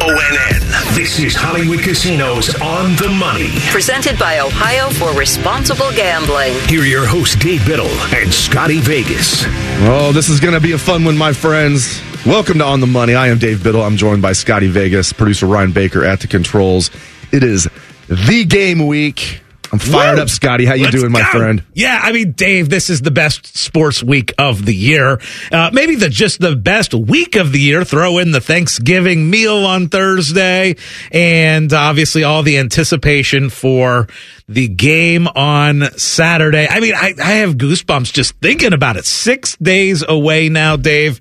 From ONN, this is Hollywood Casinos on the money. Presented by Ohio for Responsible Gambling. Here are your hosts, Dave Biddle and Scotty Vegas. Oh, this is going to be a fun one, my friends. Welcome to On the Money. I am Dave Biddle. I'm joined by Scotty Vegas, producer Ryan Baker at the controls. It is the game week. I'm fired Woo! up, Scotty. How you Let's doing, my go. friend? Yeah, I mean, Dave, this is the best sports week of the year. Uh, maybe the just the best week of the year. Throw in the Thanksgiving meal on Thursday, and obviously all the anticipation for the game on Saturday. I mean, I, I have goosebumps just thinking about it. Six days away now, Dave.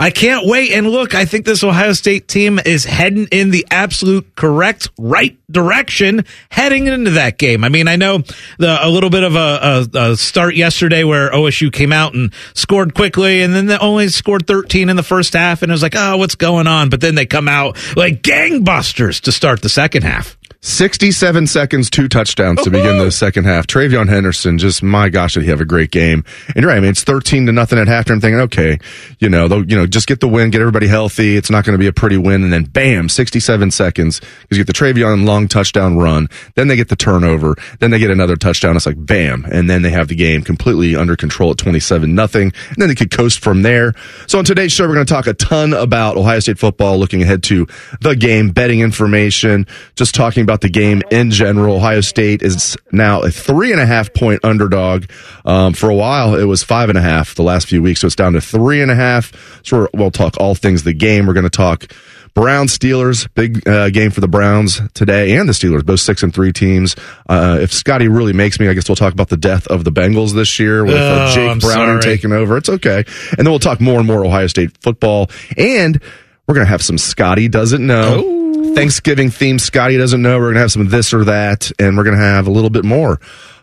I can't wait. And look, I think this Ohio State team is heading in the absolute correct right direction heading into that game. I mean, I know the, a little bit of a, a, a start yesterday where OSU came out and scored quickly and then they only scored 13 in the first half. And it was like, oh, what's going on? But then they come out like gangbusters to start the second half. 67 seconds, two touchdowns to begin the second half. TreVeyon Henderson, just my gosh, did he have a great game? And you're right, I mean, it's 13 to nothing at halftime. I'm thinking, okay, you know, they'll, you know, just get the win, get everybody healthy. It's not going to be a pretty win. And then bam, 67 seconds because you get the TreVeyon long touchdown run. Then they get the turnover. Then they get another touchdown. It's like bam. And then they have the game completely under control at 27 nothing. And then they could coast from there. So on today's show, we're going to talk a ton about Ohio State football, looking ahead to the game, betting information, just talking about the game in general. Ohio State is now a three and a half point underdog. Um, for a while, it was five and a half the last few weeks, so it's down to three and a half. So we're, we'll talk all things the game. We're going to talk Browns Steelers, big uh, game for the Browns today, and the Steelers, both six and three teams. Uh, if Scotty really makes me, I guess we'll talk about the death of the Bengals this year with uh, Oh, Jake I'm Browning sorry. taking over. It's okay, and then we'll talk more and more Ohio State football, and we're going to have some Scotty doesn't know. Thanksgiving themed Scotty doesn't know. We're going to have some this or that, and we're going to have a little bit more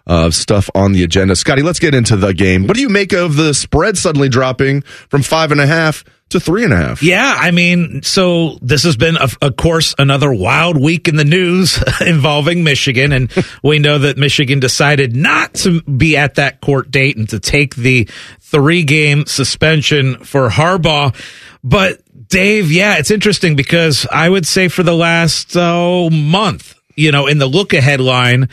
of stuff on the agenda. Scotty, let's get into the game. What do you make of the spread suddenly dropping from five and a half to three and a half? Yeah, I mean, so this has been, of, of course, another wild week in the news involving Michigan, and we know that Michigan decided not to be at that court date and to take the three-game suspension for Harbaugh. But Dave, yeah, it's interesting because I would say for the last oh, month, you know, in the look-ahead line.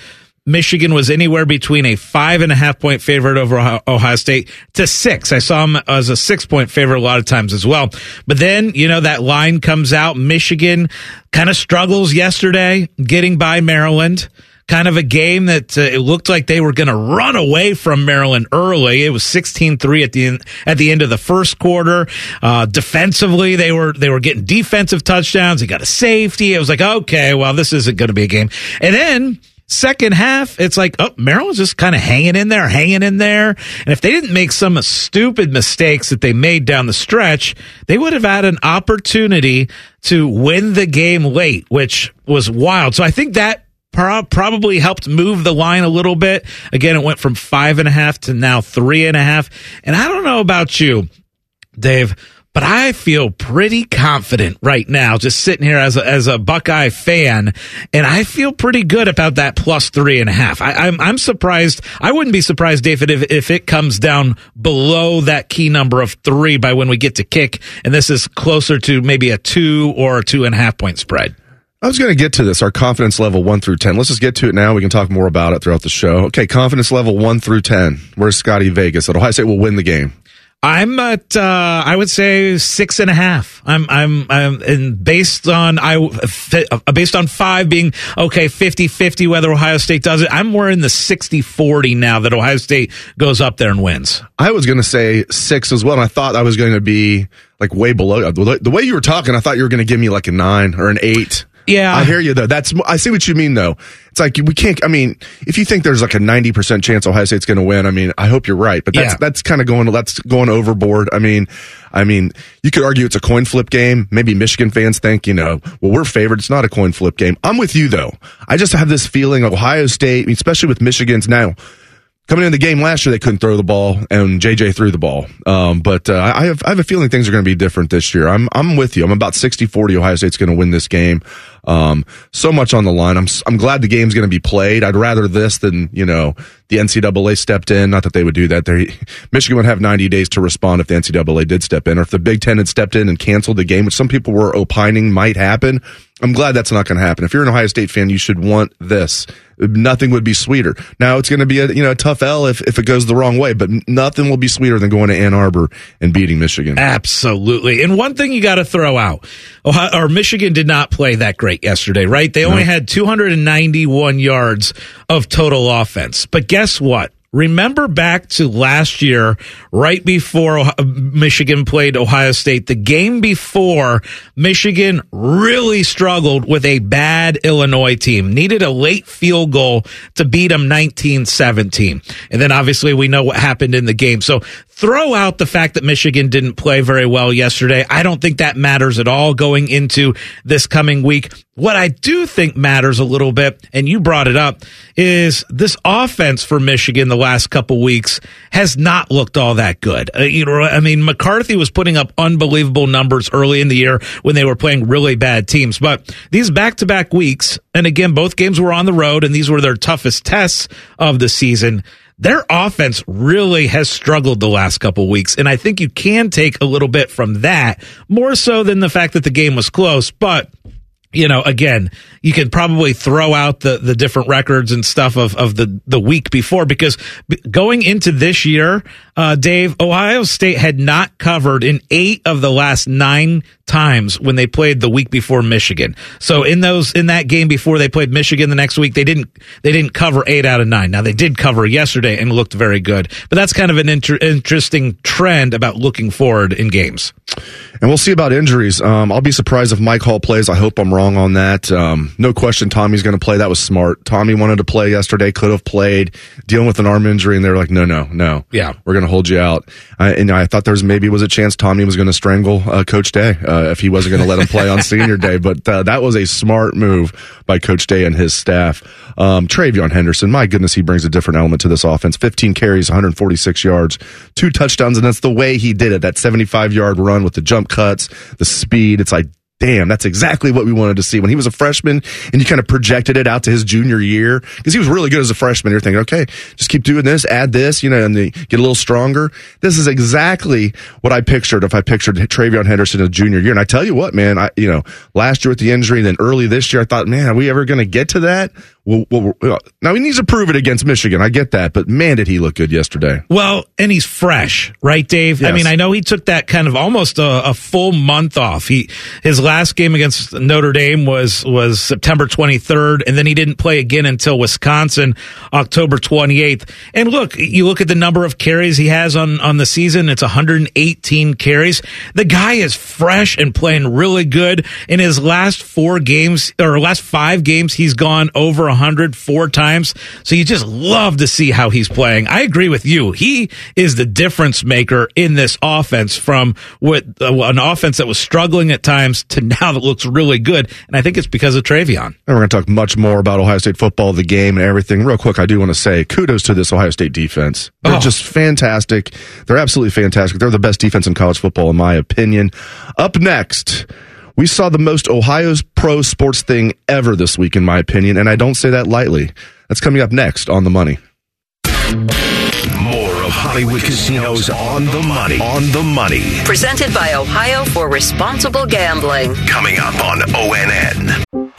Michigan was anywhere between a five and a half point favorite over Ohio- Ohio State to six. I saw them as a six point favorite a lot of times as well. But then, you know, that line comes out. Michigan kind of struggles yesterday getting by Maryland. Kind of a game that uh, it looked like they were going to run away from Maryland early. It was 16-3 at the end, at the end of the first quarter. Uh, defensively, they were they were getting defensive touchdowns. They got a safety. It was like, okay, well, this isn't going to be a game. And then Second half, it's like, oh, Maryland's just kind of hanging in there, hanging in there. And if they didn't make some stupid mistakes that they made down the stretch, they would have had an opportunity to win the game late, which was wild. So I think that probably helped move the line a little bit. Again, it went from five and a half to now three and a half. And I don't know about you, Dave, but I feel pretty confident right now, just sitting here as a, as a Buckeye fan, and I feel pretty good about that plus three and a half. I, I'm I'm surprised. I wouldn't be surprised, David, if if it comes down below that key number of three by when we get to kick, and this is closer to maybe a two or two and a half point spread. I was going to get to this, our confidence level one through 10. Let's just get to it now. We can talk more about it throughout the show. Okay, confidence level one through 10. Where's Scotty Vegas? That Ohio State will win the game. I'm at, uh, I would say six and a half. I'm, I'm, I'm, and based on, I, uh, based on five being, okay, 50 50, whether Ohio State does it, I'm more in the 60 40 now that Ohio State goes up there and wins. I was going to say six as well. And I thought I was going to be like way below the way you were talking. I thought you were going to give me like a nine or an eight. Yeah. I hear you though. That's I see what you mean though. It's like we can't. I mean, if you think there's like a ninety percent chance Ohio State's going to win, I mean, I hope you're right. But that's Yeah. that's kind of going that's going overboard. I mean, I mean, you could argue it's a coin flip game. Maybe Michigan fans think, you know, well, we're favored. It's not a coin flip game. I'm with you though. I just have this feeling Ohio State, especially with Michigan's now. Coming in the game last year, they couldn't throw the ball, and JJ threw the ball. Um, but uh, I have I have a feeling things are going to be different this year. I'm I'm with you. I'm about 60-40 Ohio State's going to win this game. Um, so much on the line. I'm I'm glad the game's going to be played. I'd rather this than you know the NCAA stepped in. Not that they would do that. They Michigan would have 90 days to respond if the NCAA did step in, or if the Big Ten had stepped in and canceled the game, which some people were opining might happen. I'm glad that's not going to happen. If you're an Ohio State fan, you should want this. Nothing would be sweeter. Now it's going to be a you know a tough L if, if it goes the wrong way, but nothing will be sweeter than going to Ann Arbor and beating Michigan. Absolutely. And one thing you got to throw out, Ohio, or Michigan did not play that great yesterday, right? They only had 291 yards of total offense. But guess what? Remember back to last year, right before uh, Michigan played Ohio State, the game before Michigan really struggled with a bad Illinois team, needed a late field goal to beat them 1917. And then obviously we know what happened in the game. So throw out the fact that Michigan didn't play very well yesterday. I don't think that matters at all going into this coming week. What I do think matters a little bit, and you brought it up, is this offense for Michigan the last couple weeks has not looked all that good. Uh, you know, I mean, McCarthy was putting up unbelievable numbers early in the year when they were playing really bad teams, but these back-to-back weeks, and again, both games were on the road, and these were their toughest tests of the season their offense really has struggled the last couple weeks. And I think you can take a little bit from that more so than the fact that the game was close. But, you know, again, you can probably throw out the, the different records and stuff of, of the, the week before because going into this year, uh, Dave, Ohio State had not covered in eight of the last nine times when they played the week before Michigan. So in those in that game before they played Michigan the next week, they didn't they didn't cover eight out of nine. Now they did cover yesterday and looked very good, but that's kind of an inter- interesting trend about looking forward in games. And we'll see about injuries. Um, I'll be surprised if Mike Hall plays. I hope I'm wrong on that. Um, no question, Tommy's going to play. That was smart. Tommy wanted to play yesterday, could have played, dealing with an arm injury, and they're like, no, no, no. Yeah. we're going to hold you out. I, and I thought there was maybe was a chance Tommy was going to strangle uh, Coach Day uh, if he wasn't going to let him play on Senior Day. But uh, that was a smart move by Coach Day and his staff. Um, TreVeyon Henderson, my goodness, he brings a different element to this offense. 15 carries, 146 yards, two touchdowns, and that's the way he did it. That 75 yard run with the jump cuts, the speed. It's like damn, that's exactly what we wanted to see. When he was a freshman and you kind of projected it out to his junior year, because he was really good as a freshman, you're thinking, okay, just keep doing this, add this, you know, and get a little stronger. This is exactly what I pictured if I pictured TreVeyon Henderson as a junior year. And I tell you what, man, I, you know, last year with the injury, and then early this year, I thought, man, are we ever going to get to that? Well, well, well, uh, now he needs to prove it against Michigan. I get that, but man, did he look good yesterday. Well, and he's fresh, right, Dave? I mean, I know he took that kind of almost a, a full month off. He his last game against Notre Dame was was September 23rd, and then he didn't play again until Wisconsin, October 28th. And look, you look at the number of carries he has on on the season; it's 118 carries. The guy is fresh and playing really good. In his last four games or last five games, he's gone over 100 four times. So you just love to see how he's playing. I agree with you. He is the difference maker in this offense from what uh, an offense that was struggling at times to now that looks really good. And I think it's because of TreVeyon. And we're going to talk much more about Ohio State football, the game, and everything. Real quick, I do want to say kudos to this Ohio State defense. They're Oh. just fantastic. They're absolutely fantastic. They're the best defense in college football, in my opinion. Up next, we saw the most Ohio's pro sports thing ever this week, in my opinion, and I don't say that lightly. That's coming up next on The Money. More of Hollywood Casinos on the money. On the money. Presented by Ohio for Responsible Gambling. Coming up on ONN.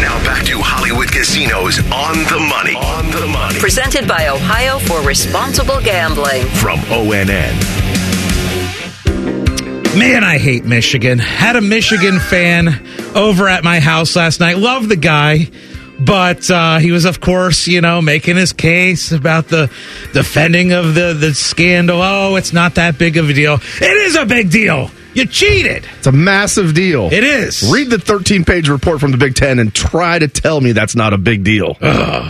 Now back to Hollywood Casinos on the money. On the money. Presented by Ohio for Responsible Gambling. From ONN. Man, I hate Michigan. Had a Michigan fan over at my house last night. Love the guy. But uh, he was, of course, you know, making his case about the defending of the, the scandal. Oh, it's not that big of a deal. It is a big deal. You cheated. It's a massive deal. It is. Read the 13 page report from the Big Ten and try to tell me that's not a big deal.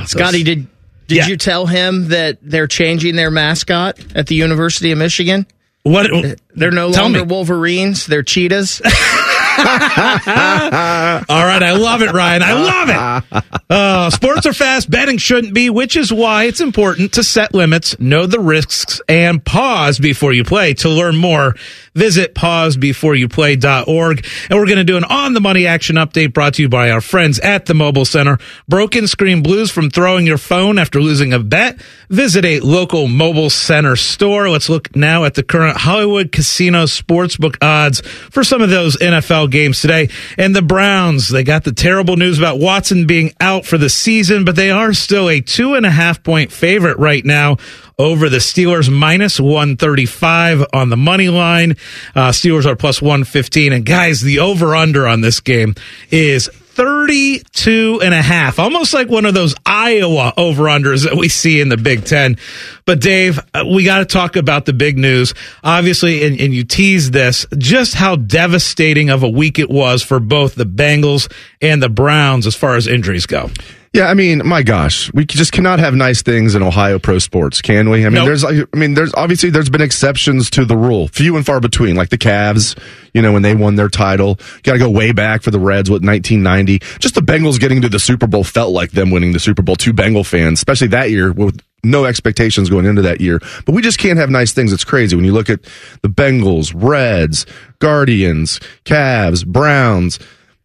Scotty, did did Yeah. you tell him that they're changing their mascot at the University of Michigan? What? They're no Tell longer me. Wolverines; they're cheetahs. All right, I love it, Ryan. I love it. Uh, sports are fast, betting shouldn't be, which is why it's important to set limits, know the risks, and pause before you play. To learn more, visit pausebeforeyouplay.org. And we're going to do an on the money action update brought to you by our friends at the Mobile Center. Broken screen blues from throwing your phone after losing a bet? Visit a local Mobile Center store. Let's look now at the current Hollywood Casino Sportsbook odds for some of those NFL games today. And the Browns, they got the terrible news about Watson being out for the season, but they are still a two and a half point favorite right now over the Steelers minus 135 on the money line. Uh, Steelers are plus 115. And guys, the over under on this game is 32 and a half, almost like one of those Iowa over unders that we see in the Big Ten. But Dave, uh, we got to talk about the big news. Obviously, and, and you teased this, just how devastating of a week it was for both the Bengals and the Browns as far as injuries go. Yeah, I mean, my gosh, we just cannot have nice things in Ohio pro sports, can we? I mean, Nope. there's, I mean, there's obviously there's been exceptions to the rule, few and far between, like the Cavs, you know, when they won their title. Got to go way back for the Reds, with 1990. Just the Bengals getting to the Super Bowl felt like them winning the Super Bowl. Two Bengal fans, especially that year with no expectations going into that year. But we just can't have nice things. It's crazy when you look at the Bengals, Reds, Guardians, Cavs, Browns.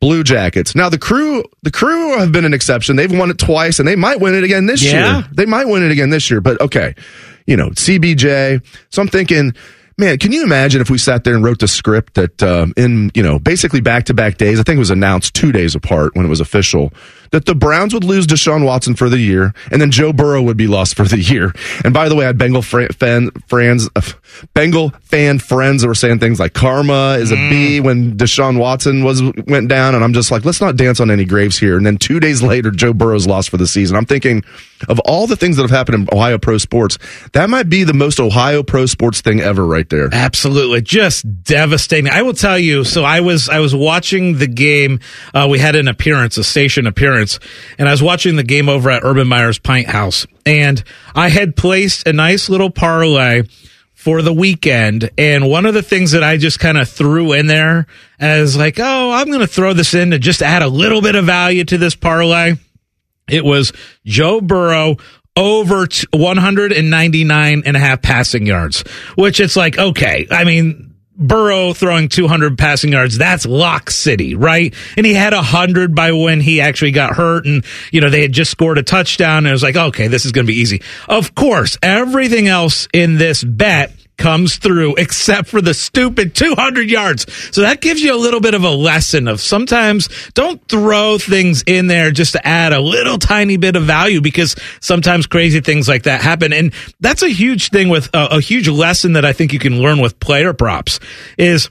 Blue Jackets. Now the crew, the crew have been an exception. They've won it twice, and they might win it again this Yeah. year. They might win it again this year. But okay, you know CBJ. So I'm thinking, man, can you imagine if we sat there and wrote the script that um, in you know basically back to back days? I think it was announced two days apart when it was official that the Browns would lose Deshaun Watson for the year, and then Joe Burrow would be lost for the year. And by the way, I had Bengal fr- fan friends, uh, Bengal fan friends that were saying things like "karma is a B" when Deshaun Watson was went down, and I'm just like, let's not dance on any graves here. And then two days later, Joe Burrow's lost for the season. I'm thinking of all the things that have happened in Ohio pro sports, that might be the most Ohio pro sports thing ever, right there. Absolutely, just devastating. I will tell you. So I was I was watching the game. Uh, we had an appearance, a station appearance, and I was watching the game over at Urban Meyer's Pint House, and I had placed a nice little parlay for the weekend. And one of the things that I just kind of threw in there as like, oh, I'm going to throw this in to just add a little bit of value to this parlay. It was Joe Burrow over 199 and a half passing yards, which it's like, okay, I mean, Burrow throwing 200 passing yards, that's lock city, right? And he had 100 by when he actually got hurt and, you know, they had just scored a touchdown and it was like, okay, this is going to be easy. Of course, everything else in this bet comes through except for the stupid 200 yards. So that gives you a little bit of a lesson of sometimes don't throw things in there just to add a little tiny bit of value because sometimes crazy things like that happen. And that's a huge thing with a, a huge lesson that I think you can learn with player props is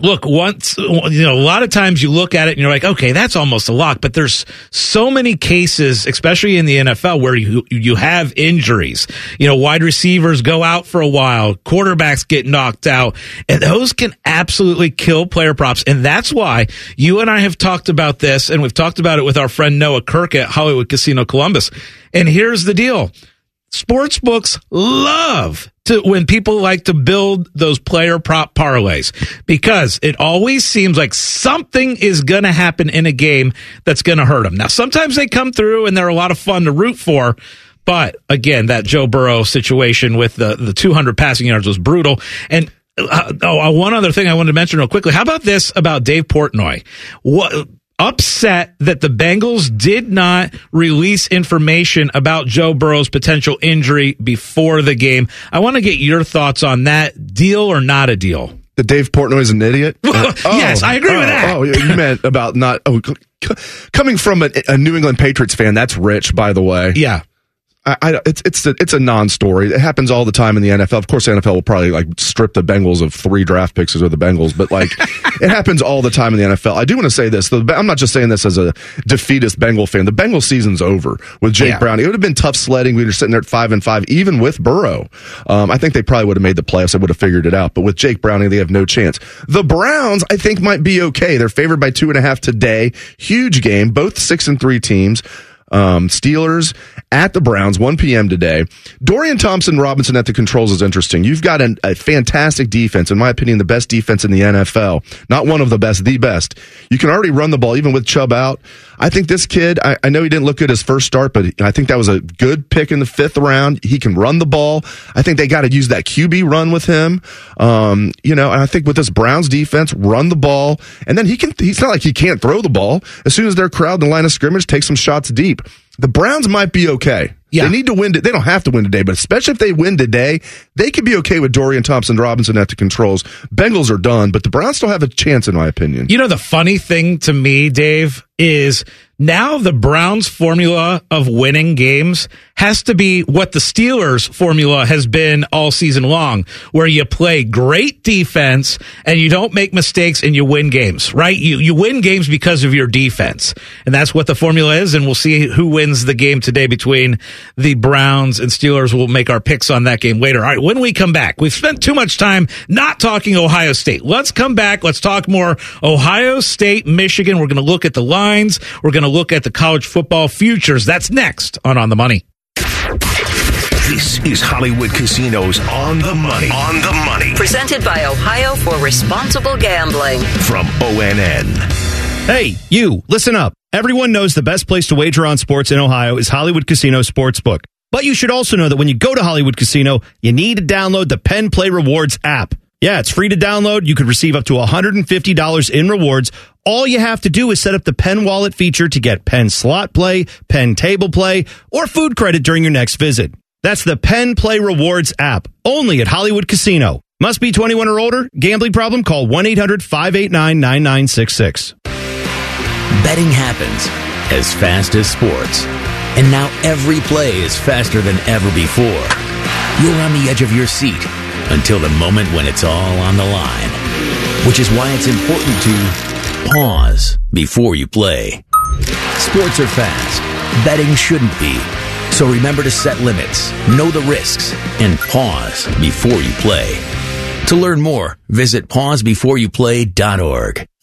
look once you know a lot of times you look at it and you're like okay that's almost a lock. But there's so many cases especially in the NFL where you you have injuries. You know wide receivers go out for a while quarterbacks get knocked out and those can absolutely kill player props. And that's why you and I have talked about this and we've talked about it with our friend Noah Kirk at Hollywood Casino Columbus. And here's the deal. Sports books love to when people like to build those player prop parlays because it always seems like something is going to happen in a game that's going to hurt them. Now, sometimes they come through and they're a lot of fun to root for. But again, that Joe Burrow situation with the, the 200 passing yards was brutal. And uh, oh, uh, one other thing I wanted to mention real quickly. How about this about Dave Portnoy? What upset that the Bengals did not release information about Joe Burrow's potential injury before the game. I want to get your thoughts on that deal or not a deal. That Dave Portnoy is an idiot? Yes, oh. I agree oh, with that. Oh, you meant about not. Oh, coming from a, a New England Patriots fan, that's rich, by the way. Yeah. I, I, it's it's a, it's a non-story. It happens all the time in the NFL. Of course, the NFL will probably like strip the Bengals of three draft picks of the Bengals, but like it happens all the time in the NFL. I do want to say this. The, I'm not just saying this as a defeatist Bengal fan. The Bengal season's over with Jake Yeah. Browning. It would have been tough sledding. We were sitting there at five and five, even with Burrow. Um, I think they probably would have made the playoffs. I would have figured it out. But with Jake Browning, they have no chance. The Browns, I think, might be okay. They're favored by two and a half today. Huge game. Both six and three teams um, Steelers at the Browns, 1 p.m. today. Dorian Thompson Robinson at the controls is interesting. You've got an, a fantastic defense, in my opinion, the best defense in the NFL. Not one of the best, the best. You can already run the ball, even with Chubb out. I think this kid, I, I know he didn't look good his first start, but I think that was a good pick in the fifth round. He can run the ball. I think they got to use that QB run with him. Um, you know, and I think with this Browns defense, run the ball, and then he can, he's not like he can't throw the ball. As soon as they're crowded in the line of scrimmage, take some shots deep. The Browns might be okay. Yeah. They need to win. They don't have to win today, but especially if they win today, they could be okay with Dorian Thompson Robinson at the controls. Bengals are done, but the Browns still have a chance, in my opinion. You know, the funny thing to me, Dave, is now the Browns' formula of winning games has to be what the Steelers' formula has been all season long, where you play great defense and you don't make mistakes and you win games, right? You, you win games because of your defense. And that's what the formula is. And we'll see who wins the game today between the Browns and Steelers. We'll make our picks on that game later. All right. When we come back, we've spent too much time not talking Ohio State. Let's come back. Let's talk more Ohio State, Michigan. We're going to look at the lines. We're going to look at the college football futures. That's next on On the Money. This is Hollywood Casinos on the money. On the money Presented by Ohio for Responsible Gambling. from ONN. Hey, you, listen up. Everyone knows the best place to wager on sports in Ohio is Hollywood Casino Sportsbook. But you should also know that when you go to Hollywood Casino, you need to download the Penn Play Rewards app. Yeah, it's free to download. You could receive up to $150 in rewards. All you have to do is set up the Penn Wallet feature to get Penn Slot Play, Penn Table Play, or food credit during your next visit. That's the Penn Play Rewards app, only at Hollywood Casino. Must be 21 or older. Gambling problem? Call 1 800 589 9966. Betting happens as fast as sports. And now every play is faster than ever before. You're on the edge of your seat until the moment when it's all on the line. Which is why it's important to pause before you play. Sports are fast. Betting shouldn't be. So remember to set limits, know the risks, and pause before you play. To learn more, visit pausebeforeyouplay.org.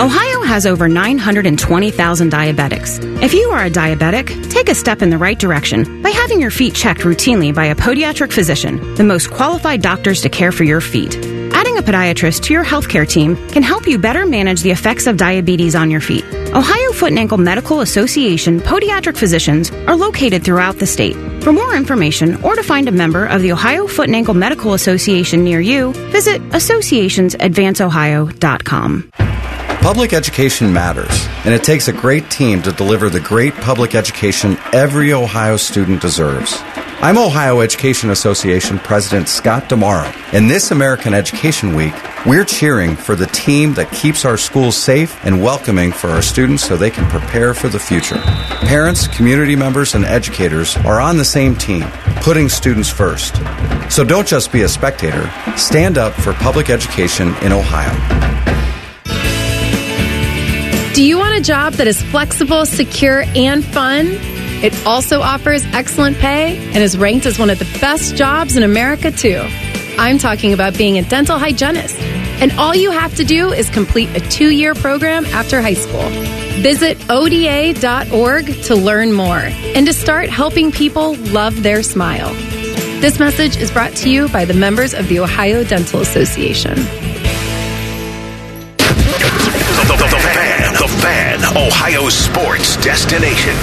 Ohio has over 920,000 diabetics. If you are a diabetic, take a step in the right direction by having your feet checked routinely by a podiatric physician, the most qualified doctors to care for your feet. Adding a podiatrist to your healthcare team can help you better manage the effects of diabetes on your feet. Ohio Foot and Ankle Medical Association podiatric physicians are located throughout the state. For more information or to find a member of the Ohio Foot and Ankle Medical Association near you, visit associationsadvanceohio.com. Public education matters, and it takes a great team to deliver the great public education every Ohio student deserves. I'm Ohio Education Association President Scott DiMauro, and this American Education Week, we're cheering for the team that keeps our schools safe and welcoming for our students so they can prepare for the future. Parents, community members, and educators are on the same team, putting students first. So don't just be a spectator, stand up for public education in Ohio. Do you want a job that is flexible, secure, and fun? It also offers excellent pay and is ranked as one of the best jobs in America, too. I'm talking about being a dental hygienist. And all you have to do is complete a two year program after high school. Visit ODA.org to learn more and to start helping people love their smile. This message is brought to you by the members of the Ohio Dental Association. Ohio sports destination.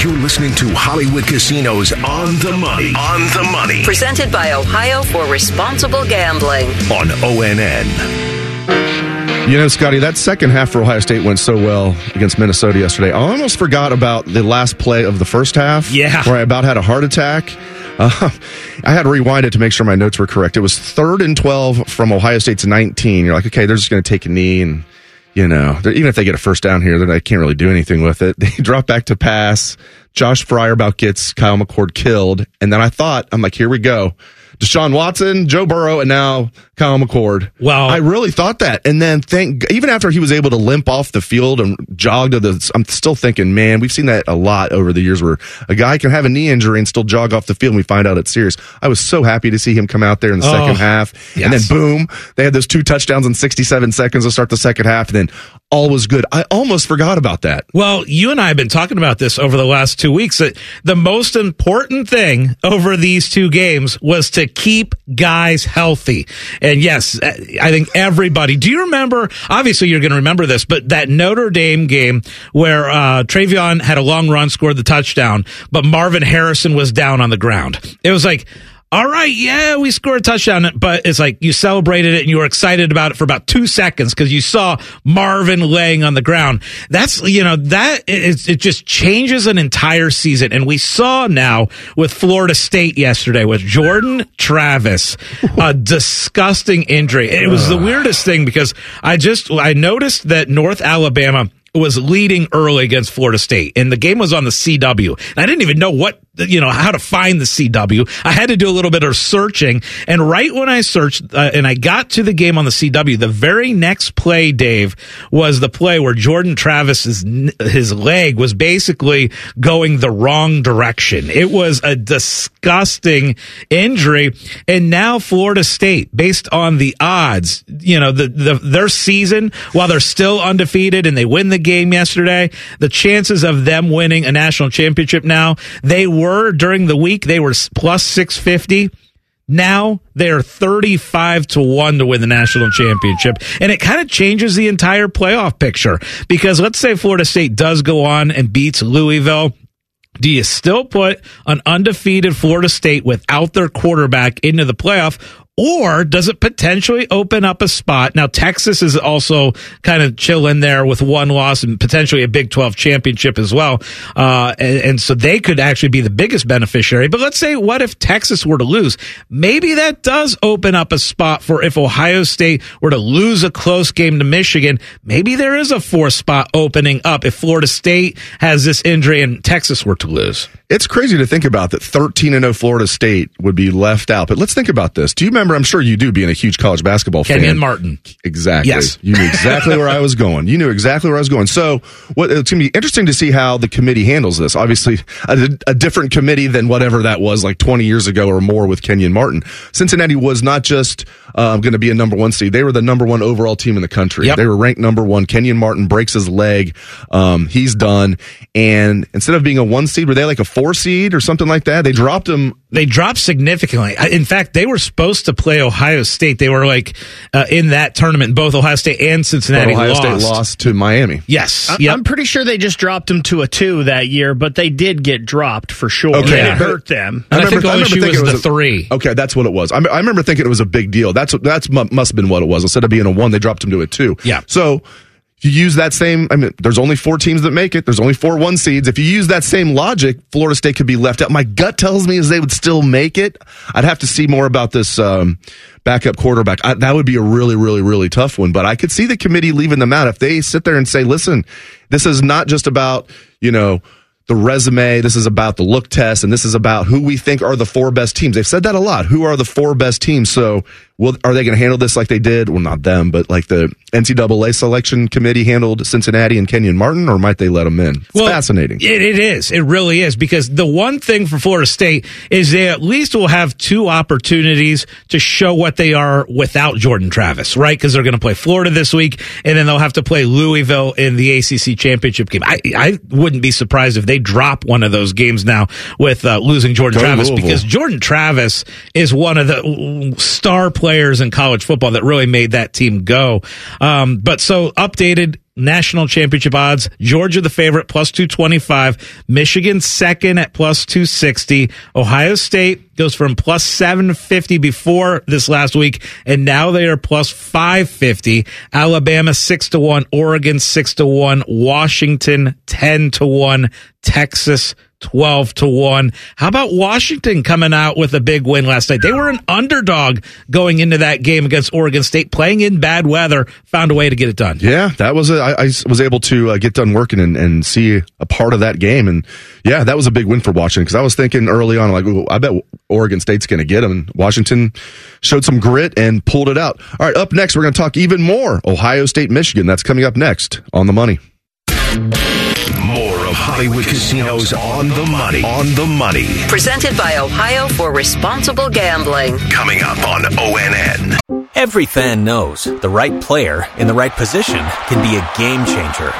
You're listening to Hollywood Casinos on the money. On the money. Presented by Ohio for Responsible Gambling. On ONN. You know, Scotty, that second half for Ohio State went so well against Minnesota yesterday. I almost forgot about the last play of the first half. Yeah. Where I about had a heart attack. Uh, I had to rewind it to make sure my notes were correct. It was third and 12 from Ohio State's 19. You're like, okay, they're just going to take a knee and, you know, even if they get a first down here, then they can't really do anything with it. They drop back to pass. Josh Fryar about gets Kyle McCord killed. And then I thought, I'm like, here we go. Deshaun Watson, Joe Burrow, and now Kyle McCord. Wow. I really thought that. And then thank, even after he was able to limp off the field and jog to the, I'm still thinking, man, we've seen that a lot over the years where a guy can have a knee injury and still jog off the field and we find out it's serious. I was so happy to see him come out there in the Oh, second half. yes. And then boom, they had those two touchdowns in 67 seconds to start the second half. And then all was good. I almost forgot about that. Well, you and I have been talking about this over the last two weeks. That the most important thing over these two games was to keep guys healthy. And yes, I think everybody. Do you remember? Obviously, you're going to remember this, but that Notre Dame game where uh, TreVeyon had a long run, scored the touchdown, but Marvin Harrison was down on the ground. It was like. All right, yeah, we scored a touchdown, but it's like you celebrated it and you were excited about it for about two seconds because you saw Marvin laying on the ground. That's, you know, that is, it just changes an entire season. And we saw now with Florida State yesterday with Jordan Travis, a disgusting injury. It was the weirdest thing because I just, I noticed that North Alabama was leading early against Florida State, and the game was on the CW. And I didn't even know what you know how to find the CW. I had to do a little bit of searching, and right when I searched uh, and I got to the game on the CW, the very next play, Dave, was the play where Jordan Travis's his leg was basically going the wrong direction. It was a disgusting injury, and now Florida State, based on the odds, you know, the, the their season while they're still undefeated and they win the game yesterday, the chances of them winning a national championship now, they were during the week, they were plus 650. Now they're 35 to 1 to win the national championship. And it kind of changes the entire playoff picture because let's say Florida State does go on and beats Louisville. Do you still put an undefeated Florida State without their quarterback into the playoff? Or does it potentially open up a spot? Now, Texas is also kind of chill in there with one loss and potentially a Big 12 championship as well. Uh, and, and so they could actually be the biggest beneficiary. But let's say, what if Texas were to lose? Maybe that does open up a spot for if Ohio State were to lose a close game to Michigan. Maybe there is a fourth spot opening up if Florida State has this injury and Texas were to lose. It's crazy to think about that 13 and 0 Florida State would be left out. But let's think about this. Do you remember? I'm sure you do, being a huge college basketball fan. Kenyon Martin. Exactly. Yes. You knew exactly where I was going. You knew exactly where I was going. So, what it's going to be interesting to see how the committee handles this. Obviously, a, a different committee than whatever that was like 20 years ago or more with Kenyon Martin. Cincinnati was not just um, going to be a number one seed; they were the number one overall team in the country. Yep. They were ranked number one. Kenyon Martin breaks his leg. Um, he's done. And instead of being a one seed, were they like a four seed or something like that? They dropped him. They dropped significantly. In fact, they were supposed to play Ohio State. They were like uh, in that tournament. Both Ohio State and Cincinnati Ohio lost. State lost to Miami. Yes. I- Yep. I'm pretty sure they just dropped them to a two that year, but they did get dropped for sure. Okay. And it hurt them. And I think remember- OSU thinking was it the a- three. Okay, that's what it was. I, I remember thinking it was a big deal. That's that's must have been what it was. Instead of being a one, they dropped him to a two. Yeah. So if you use that same, I mean, there's only four teams that make it. There's only four one seeds. If you use that same logic, Florida State could be left out. My gut tells me is they would still make it. I'd have to see more about this um, backup quarterback. I, that would be a really, really, really tough one. But I could see the committee leaving them out if they sit there and say, "Listen, this is not just about you know." the resume. This is about the look test, and this is about who we think are the four best teams. They've said that a lot. Who are the four best teams? So Well, are they going to handle this like they did? Well, not them, but like the NCAA selection committee handled Cincinnati and Kenyon Martin, or might they let them in? It's Well, fascinating. It, it is. It really is because the one thing for Florida State is they at least will have two opportunities to show what they are without Jordan Travis, right? Because they're going to play Florida this week, and then they'll have to play Louisville in the ACC championship game. I, I wouldn't be surprised if they drop one of those games now with uh, losing Jordan Go Travis Louisville. because Jordan Travis is one of the star players in college football that really made that team go. Um, but so updated national championship odds Georgia the favorite plus 225, Michigan second at plus 260, Ohio State goes from plus 750 before this last week and now they are plus 550, Alabama 6 to 1, Oregon 6 to 1, Washington 10 to 1, Texas 12 to 1. How about Washington coming out with a big win last night? They were an underdog going into that game against Oregon State, playing in bad weather, found a way to get it done. Yeah, that was a, I, I was able to uh, get done working and, and see a part of that game, and yeah, that was a big win for Washington because I was thinking early on, like, I bet Oregon State's going to get them, and Washington showed some grit and pulled it out. All right, up next, we're going to talk even more Ohio State, Michigan. That's coming up next on the money. More of Hollywood Casinos on the money. On the money. Presented by Ohio for Responsible Gambling. Coming up on ONN. Every fan knows the right player in the right position can be a game changer.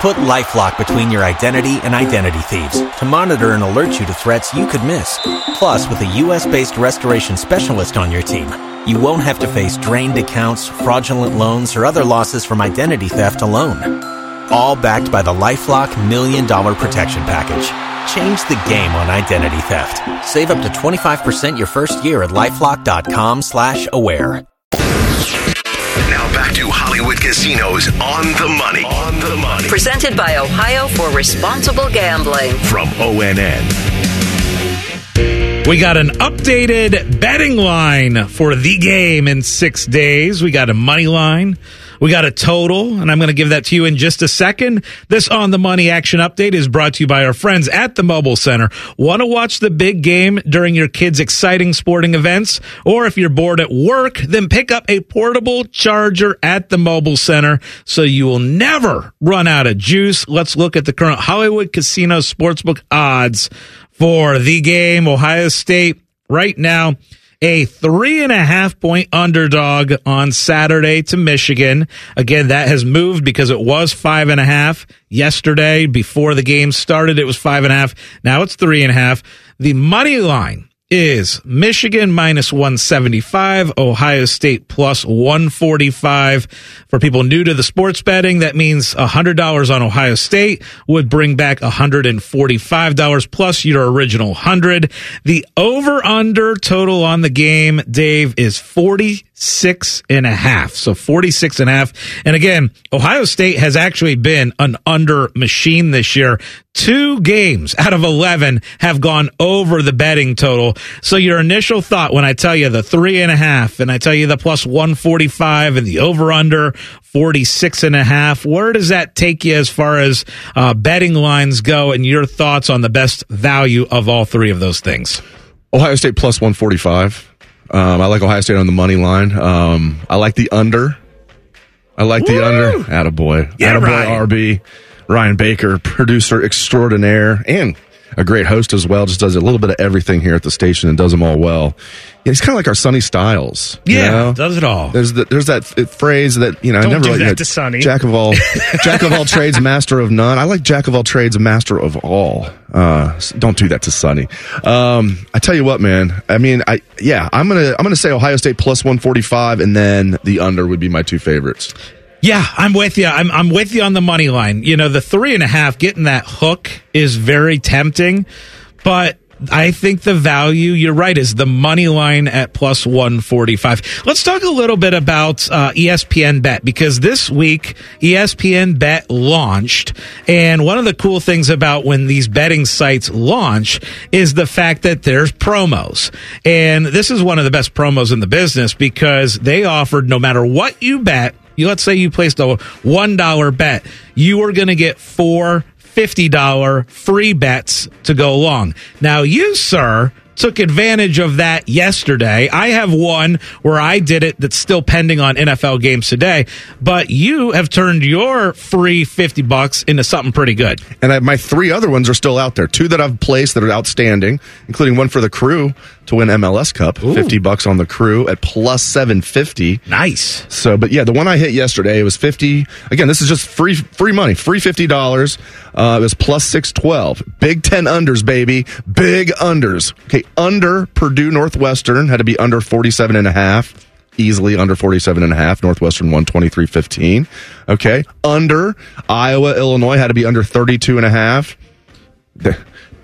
Put LifeLock between your identity and identity thieves to monitor and alert you to threats you could miss. Plus, with a U.S.-based restoration specialist on your team, you won't have to face drained accounts, fraudulent loans, or other losses from identity theft alone. All backed by the LifeLock Million Dollar Protection Package. Change the game on identity theft. Save up to 25% your first year at LifeLock.com slash aware. Now back to Hollywood Casinos on the money. On the money. Presented by Ohio for Responsible Gambling. From ONN. We got an updated betting line for the game in six days. We got a money line. We got a total, and I'm going to give that to you in just a second. This on the money action update is brought to you by our friends at the Mobile Center. Want to watch the big game during your kids' exciting sporting events? Or if you're bored at work, then pick up a portable charger at the Mobile Center so you will never run out of juice. Let's look at the current Hollywood Casino Sportsbook odds for the game. Ohio State right now a three and a half point underdog on Saturday to Michigan. Again, that has moved because it was five and a half yesterday before the game started. It was five and a half. Now it's three and a half. The money line is Michigan minus 175, Ohio State plus 145. For people new to the sports betting, that means $100 on Ohio State would bring back $145 plus your original 100. The over under total on the game, Dave, is 46 and a half. So 46 and a half. And again, Ohio State has actually been an under machine this year. Two games out of 11 have gone over the betting total. So your initial thought when I tell you the three and a half and I tell you the plus 145 and the over under 46 and a half, where does that take you as far as uh, betting lines go and your thoughts on the best value of all three of those things? Ohio State plus 145. Um, I like Ohio State on the money line. Um, I like the under. I like the under. Attaboy. Yeah, Attaboy Ryan. RB. Ryan Baker, producer extraordinaire and a great host as well. Just does a little bit of everything here at the station and does them all well. Yeah, he's kind of like our Sonny Styles. you Yeah, know? does it all. There's the, there's that phrase that you know I Don't never do like that you know, to Sonny. Jack of all Jack of all trades, master of none. I like Jack of all trades, master of all. Uh, don't do that to Sonny. Um, I tell you what, man. I mean, I yeah, I'm gonna I'm gonna say Ohio State plus 145, and then the under would be my two favorites. Yeah, I'm with you. I'm I'm with you on the money line. You know, the three and a half getting that hook is very tempting, but I think the value, you're right, is the money line at plus 145. Let's talk a little bit about uh, ESPN Bet because this week ESPN Bet launched. And one of the cool things about when these betting sites launch is the fact that there's promos. And this is one of the best promos in the business because they offered no matter what you bet, you let's say you placed a one dollar bet, you are going to get four $50 free bets to go along. Now, you, sir, took advantage of that yesterday. I have one where I did it that's still pending on NFL games today, but you have turned your free 50 bucks into something pretty good. And I, my three other ones are still out there. Two that I've placed that are outstanding, including one for the crew to win MLS Cup. Ooh. 50 bucks on the crew at plus 750. Nice. So, but yeah, the one I hit yesterday was 50. Again, this is just free, free money, free $50. Uh, it was plus 612. Big 10 unders, baby. Big unders. Okay. Under Purdue Northwestern had to be under 47 and a half. Easily under 47 and a half. Northwestern 123.15. Okay. Under Iowa, Illinois had to be under 32 and a half.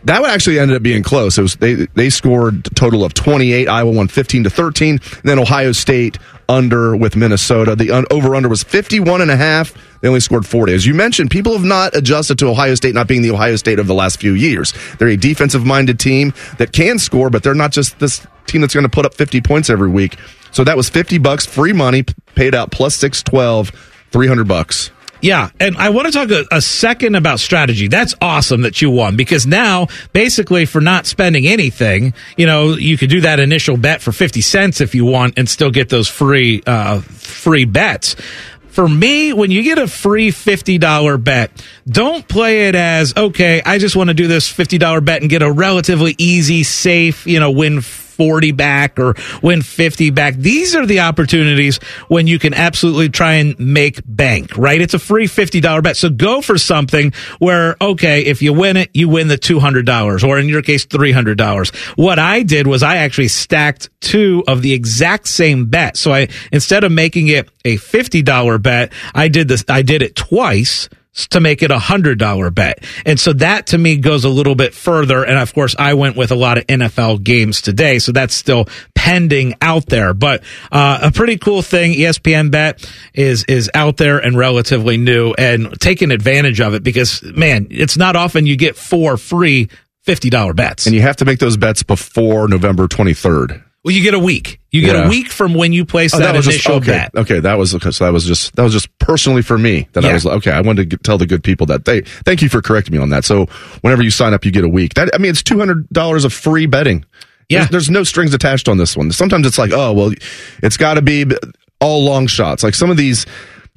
That would actually ended up being close. It was they they scored a total of 28. Iowa won 15 to 13. And then Ohio State under with Minnesota. The un, over under was 51 and a half. They only scored 40. As you mentioned, people have not adjusted to Ohio State not being the Ohio State of the last few years. They're a defensive minded team that can score, but they're not just this team that's going to put up 50 points every week. So that was 50 bucks free money paid out plus 612, 300 bucks. Yeah, and I want to talk a, a, second about strategy. That's awesome that you won because now, basically, for not spending anything, you know, you could do that initial bet for fifty cents if you want, and still get those free uh, free bets. For me, when you get a free $50 bet, don't play it as, okay, I just want to do this $50 bet and get a relatively easy, safe, you know, win 40 back or win 50 back. These are the opportunities when you can absolutely try and make bank, right? It's a free $50 bet. So go for something where, okay, if you win it, you win the $200 or in your case, $300. What I did was I actually stacked two of the exact same bet. So I, instead of making it a $50 bet, I did this, I did it twice to make it a hundred dollar bet. And so that to me goes a little bit further. And of course, I went with a lot of NFL games today. So that's still pending out there, but, uh, a pretty cool thing. ESPN bet is, is out there and relatively new and taking advantage of it because man, it's not often you get four free $50 bets. And you have to make those bets before November 23rd. Well, you get a week. You get Yeah. a week from when you place Oh, that, was initial just, okay. bet. Okay, that was okay. So that was just that was just personally for me that I was like, okay. I wanted to get, tell the good people that they thank you for correcting me on that. So whenever you sign up, you get a week. That I mean, it's two hundred dollars of free betting. Yeah. there's, there's no strings attached on this one. Sometimes it's like, oh well, it's got to be all long shots. Like some of these.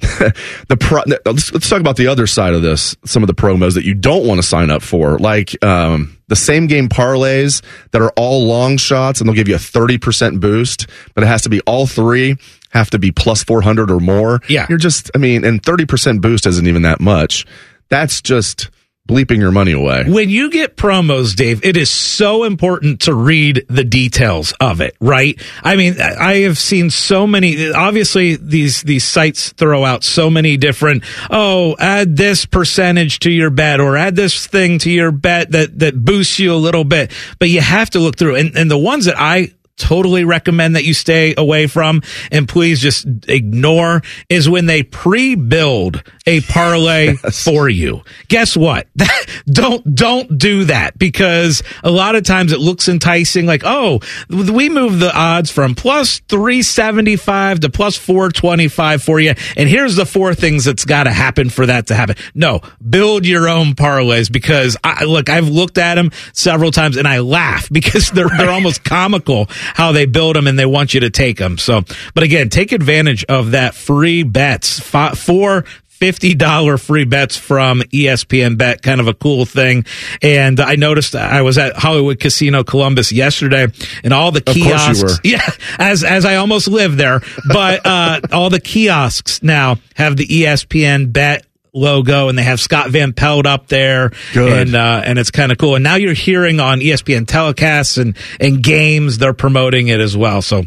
the pro, let's, let's talk about the other side of this. Some of the promos that you don't want to sign up for, like um, the same game parlays that are all long shots, and they'll give you a thirty percent boost, but it has to be all three have to be plus four hundred or more. Yeah. you're just, I mean, and thirty percent boost isn't even that much. That's just bleeping your money away. When you get promos, Dave, it is so important to read the details of it, right? I mean, I have seen so many, obviously these, these sites throw out so many different, oh, add this percentage to your bet or add this thing to your bet that, that boosts you a little bit, but you have to look through and, and the ones that I totally recommend that you stay away from and please just ignore is when they pre-build a parlay for you. Guess what? don't don't do that because a lot of times it looks enticing like, "Oh, we move the odds from plus 375 to plus 425 for you and here's the four things that's got to happen for that to happen." No, build your own parlays because I look, I've looked at them several times and I laugh because they're they're almost comical how they build them and they want you to take them. So, but again, take advantage of that free bets. Fi- Four $50 free bets from ESPN Bet, kind of a cool thing. And I noticed I was at Hollywood Casino Columbus yesterday and all the Of course you kiosks. Yeah, as, as I almost live there, but, uh, all the kiosks now have the ESPN Bet logo and they have Scott Van Pelt up there Good. and uh, and it's kind of cool and now you're hearing on ESPN telecasts and and games they're promoting it as well so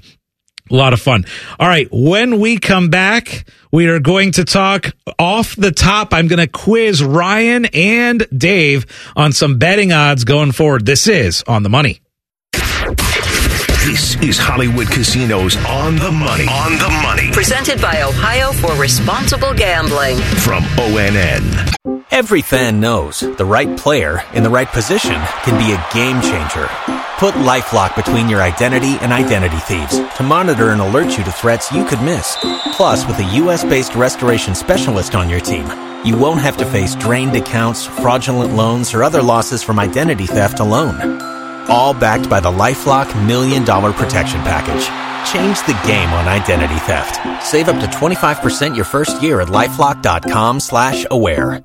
a lot of fun. All right. When we come back, we are going to talk off the top. I'm going to quiz Ryan and Dave on some betting odds going forward. This is on the money. This is Hollywood Casinos on the money. On the money. Presented by Ohio for Responsible Gambling. From ONN. Every fan knows the right player in the right position can be a game changer. Put LifeLock between your identity and identity thieves to monitor and alert you to threats you could miss. Plus, with a U.S.-based restoration specialist on your team, you won't have to face drained accounts, fraudulent loans, or other losses from identity theft alone. All backed by the LifeLock Million Dollar Protection Package. Change the game on identity theft. Save up to 25% your first year at LifeLock.com slash aware.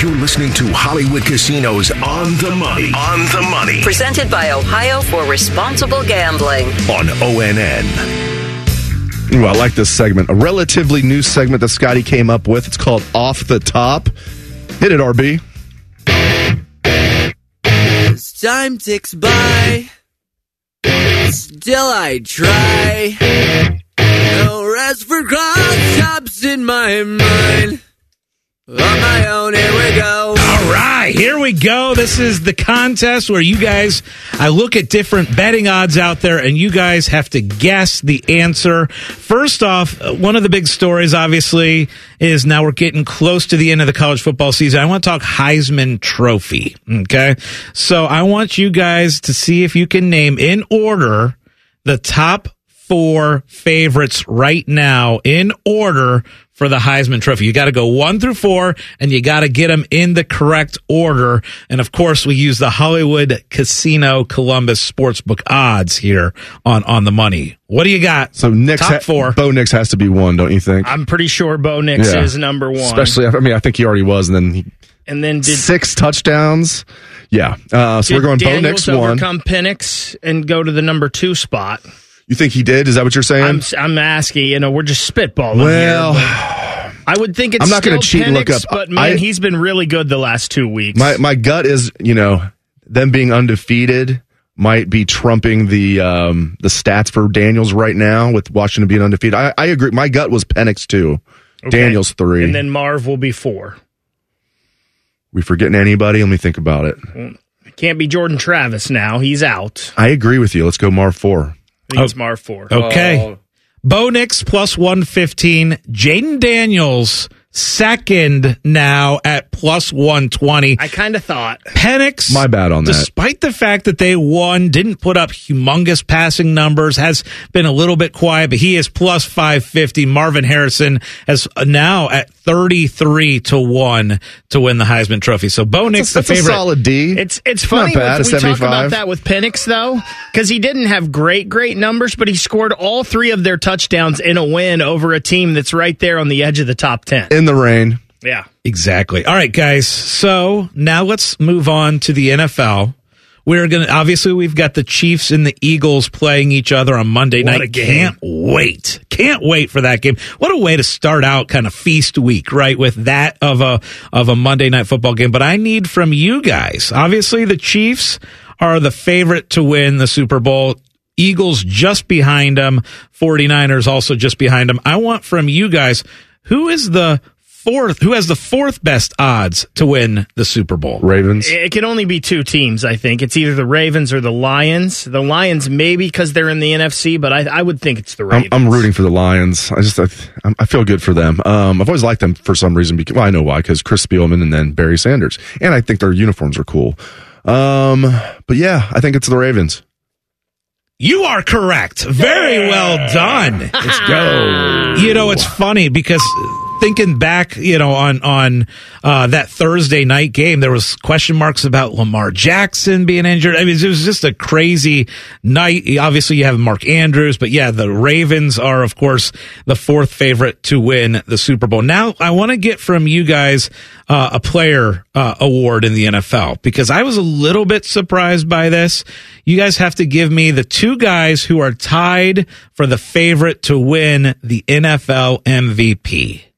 You're listening to Hollywood Casinos on the money. On the money. Presented by Ohio for Responsible Gambling. On ONN. Ooh, I like this segment. A relatively new segment that Scotty came up with. It's called Off the Top. Hit it, RB. Time ticks by, still I try. No rest for cross in my mind. On my own, here we go. Right, here we go. This is the contest where you guys, I look at different betting odds out there, and you guys have to guess the answer. First off, uh, one of the big stories, obviously, is now we're getting close to the end of the college football season. I want to talk Heisman Trophy. Okay. So I want you guys to see if you can name in order the top four favorites right now in order for the Heisman Trophy. You got to go one through four and you got to get them in the correct order. And of course, we use the Hollywood Casino Columbus Sportsbook odds here on, on the money. What do you got? So Nick's top ha- four. Bo Nix has to be one, don't you think? I'm pretty sure Bo Nix Yeah. is number one. Especially, I mean, I think he already was, and then he, and then did six touchdowns. Yeah. Uh, so did we're going Bo Nix one. overcome Penix and go to the number two spot. You think he did? Is that what you're saying? I'm I'm asking. You know, we're just spitballing. Well, here, I would think it's I'm not going gonna cheat and look up. But man, I- he's been really good the last two weeks. my my gut is, you know, them being undefeated might be trumping the um the stats for Daniels right now with Washington being undefeated. I, I agree. My gut was Penix two, Okay. Daniels three. and then Marv will be four. we forgetting anybody? Let me think about it. It can't be Jordan Travis now. He's out. I agree with you. Let's go Marv four. Think it's oh. Marv four. Okay. Oh. Bo Nix plus 115. Jayden Daniels second now at plus 120. I kind of thought. Penix. My bad on that. Despite the fact that they won, didn't put up humongous passing numbers, has been a little bit quiet, but he is plus 550. Marvin Harrison has now at 33 to 1 to win the Heisman Trophy. So Bo Nix, the That's a favorite. solid D. It's it's Not funny bad, when a we talk about that with Penix though, because he didn't have great great numbers, but he scored all three of their touchdowns in a win over a team that's right there on the edge of the top ten. In the rain. Yeah. Exactly. All right, guys. So now let's move on to the NFL. We're going to, obviously, we've got the Chiefs and the Eagles playing each other on Monday What night. a game. Can't wait. Can't wait for that game. What a way to start out kind of feast week, right? With that of a, of a Monday night football game. But I need from you guys, obviously the Chiefs are the favorite to win the Super Bowl. Eagles just behind them. 49ers also just behind them. I want from you guys, who is the fourth, who has the fourth best odds to win the Super Bowl? Ravens. It can only be two teams, I think. It's either the Ravens or the Lions. The Lions maybe because they're in the NFC, but I, I would think it's the I'm, Ravens. I'm rooting for the Lions. I just I, I feel good for them. Um, I've always liked them for some reason. Because, well, I know why because Chris Spielman and then Barry Sanders, and I think their uniforms are cool. Um, but yeah, I think it's the Ravens. You are correct. Very well done. Let's go. You know, it's funny because thinking back, you know, on on uh, that Thursday night game, there was question marks about Lamar Jackson being injured. I mean, it was just a crazy night. Obviously, you have Mark Andrews, but yeah, the Ravens are, of course, the fourth favorite to win the Super Bowl. Now, I want to get from you guys uh, a player uh, award in the NFL because I was a little bit surprised by this. You guys have to give me the two guys who are tied for the favorite to win the NFL MVP.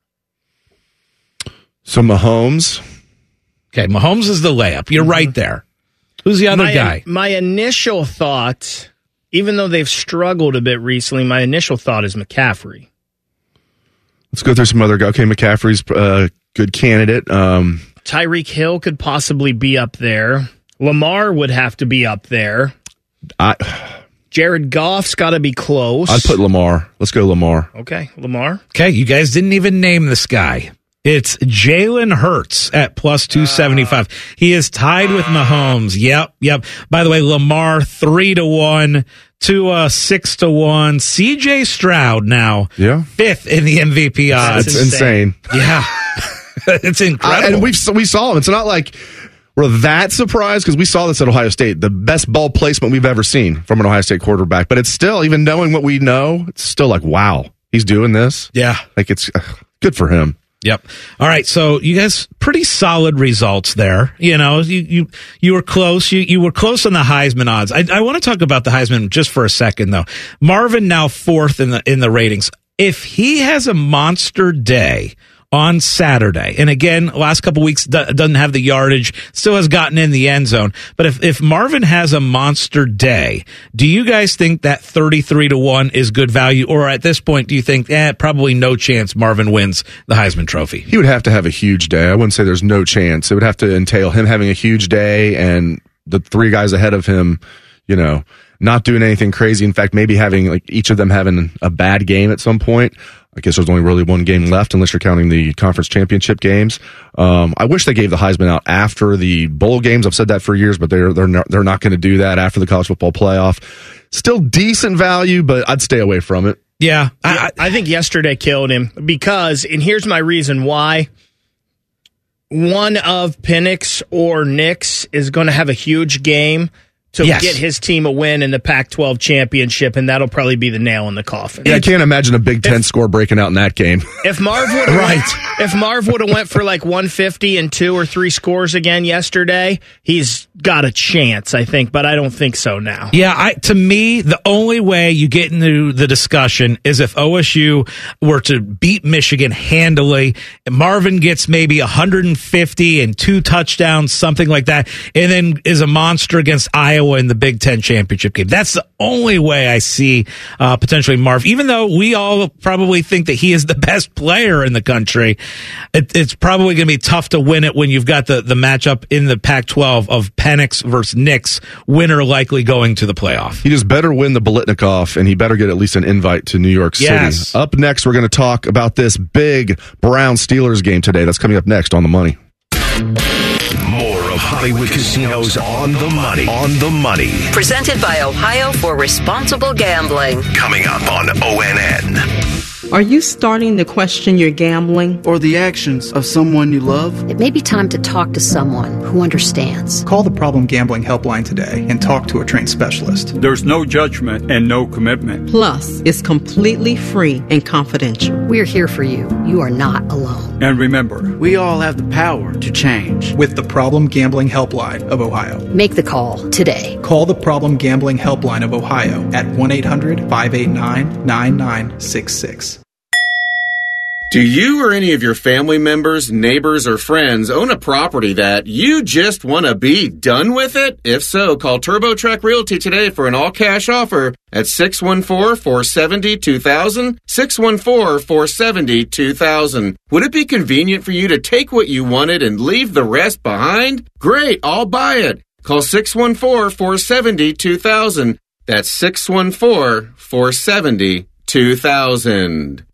So Mahomes. Okay, Mahomes is the layup. You're right there. Who's the other my, guy? My initial thought, even though they've struggled a bit recently, my initial thought is McCaffrey. Let's go through some other guys. Okay, McCaffrey's a good candidate. Um, Tyreek Hill could possibly be up there. Lamar would have to be up there. I Jared Goff's got to be close. I'd put Lamar. Let's go Lamar. Okay, Lamar. Okay, you guys didn't even name this guy. It's Jalen Hurts at plus 275. he is tied with Mahomes. Yep, yep. By the way, Lamar three to one, to uh six to one. CJ Stroud now Yeah. fifth in the MVP odds. It's insane. Yeah. it's I, incredible. and we we saw him. It's not like we're that surprised because we saw this at Ohio State, the best ball placement we've ever seen from an Ohio State quarterback. But it's still, even knowing what we know, it's still like, wow, he's doing this. Yeah. Like it's uh, good for him. Yep. All right. So you guys, pretty solid results there. You know, you you you were close. You you were close on the Heisman odds. I, I want to talk about the Heisman just for a second, though. Marvin now fourth in the in the ratings. If he has a monster day on Saturday. And again, last couple weeks doesn't have the yardage, still has gotten in the end zone. But if, if Marvin has a monster day, do you guys think that 33 to 1 is good value? Or at this point, do you think, eh, probably no chance Marvin wins the Heisman Trophy? He would have to have a huge day. I wouldn't say there's no chance. It would have to entail him having a huge day and the three guys ahead of him, you know, not doing anything crazy. In fact, maybe having like each of them having a bad game at some point. I guess there's only really one game left unless you're counting the conference championship games. Um, I wish they gave the Heisman out after the bowl games. I've said that for years, but they're they're not, they're not going to do that after the college football playoff. Still decent value, but I'd stay away from it. Yeah, I, I think yesterday killed him because, and here's my reason why. One of Penix or Nix is going to have a huge game to Yes. get his team a win in the Pac-12 championship, and that'll probably be the nail in the coffin. Yeah, I can't imagine a Big Ten score breaking out in that game. If Marv would right, if Marv would have went for like 150 and two or three scores again yesterday, he's got a chance, I think, but I don't think so now. Yeah, I to me the only way you get into the discussion is if OSU were to beat Michigan handily. Marvin gets maybe 150 and two touchdowns, something like that, and then is a monster against Iowa in the Big Ten championship game. That's the only way I see uh, potentially Marv. Even though we all probably think that he is the best player in the country, it, it's probably going to be tough to win it when you've got the the matchup in the Pac-12 of Penix versus Nix, winner likely going to the playoff. He just better win the Biletnikoff, and he better get at least an invite to New York City. Yes. Up next, we're going to talk about this big Brown Steelers game today. That's coming up next on the money. More of Hollywood Casinos on the money. On the money. Presented by Ohio for Responsible Gambling. Coming up on ONN. Are you starting to question your gambling or the actions of someone you love? It may be time to talk to someone who understands. Call the Problem Gambling Helpline today and talk to a trained specialist. There's no judgment and no commitment. Plus, it's completely free and confidential. We're here for you. You are not alone. And remember, We all have the power to change. With the Problem Gambling Helpline of Ohio. Make the call today. Call the Problem Gambling Helpline of Ohio at 1 800 589 9966. Do you or any of your family members, neighbors, or friends own a property that you just want to be done with it? If so, call TurboTrack Realty today for an all cash offer at 614 470 2000. 614 470 2000. Would it be convenient for you to take what you wanted and leave the rest behind? Great, I'll buy it. Call 614 470 2000. That's 614 470 2000.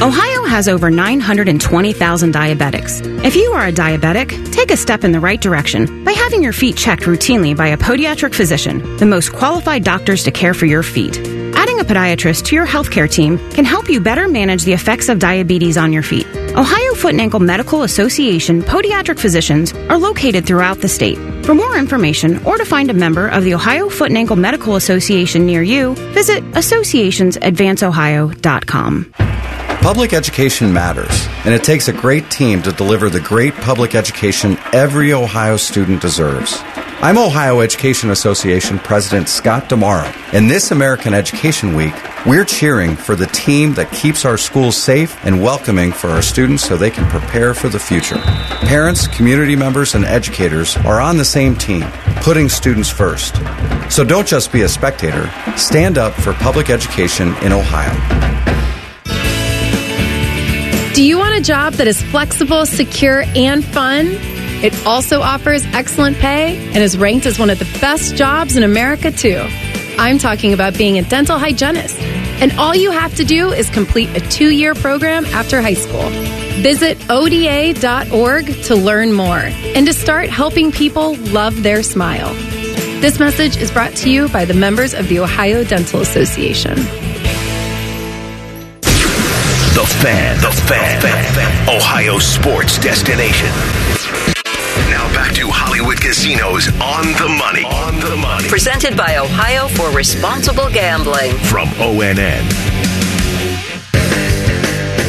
Ohio has over 920,000 diabetics. If you are a diabetic, take a step in the right direction by having your feet checked routinely by a podiatric physician, the most qualified doctors to care for your feet. Adding a podiatrist to your healthcare team can help you better manage the effects of diabetes on your feet. Ohio Foot and Ankle Medical Association podiatric physicians are located throughout the state. For more information or to find a member of the Ohio Foot and Ankle Medical Association near you, visit associationsadvanceohio.com. Public education matters, and it takes a great team to deliver the great public education every Ohio student deserves. I'm Ohio Education Association President Scott DiMauro, and this American Education Week, we're cheering for the team that keeps our schools safe and welcoming for our students so they can prepare for the future. Parents, community members, and educators are on the same team, putting students first. So don't just be a spectator, stand up for public education in Ohio. Do you want a job that is flexible, secure, and fun? It also offers excellent pay and is ranked as one of the best jobs in America, too. I'm talking about being a dental hygienist. And all you have to do is complete a two year program after high school. Visit ODA.org to learn more and to start helping people love their smile. This message is brought to you by the members of the Ohio Dental Association. The Fan, the Fan, fan. Ohio sports destination. Now back to Hollywood Casinos on the money. On the money. Presented by Ohio for Responsible Gambling. From ONN.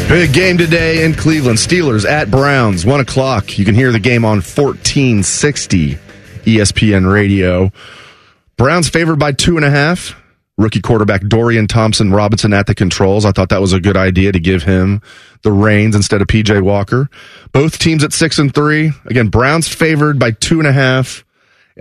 Big game today in Cleveland. Steelers at Browns, 1 o'clock. You can hear the game on 1460 ESPN radio. Browns favored by two and a half. Rookie quarterback Dorian Thompson Robinson at the controls. I thought that was a good idea to give him the reins instead of PJ Walker. Both teams at six and three. Again, Browns favored by two and a half.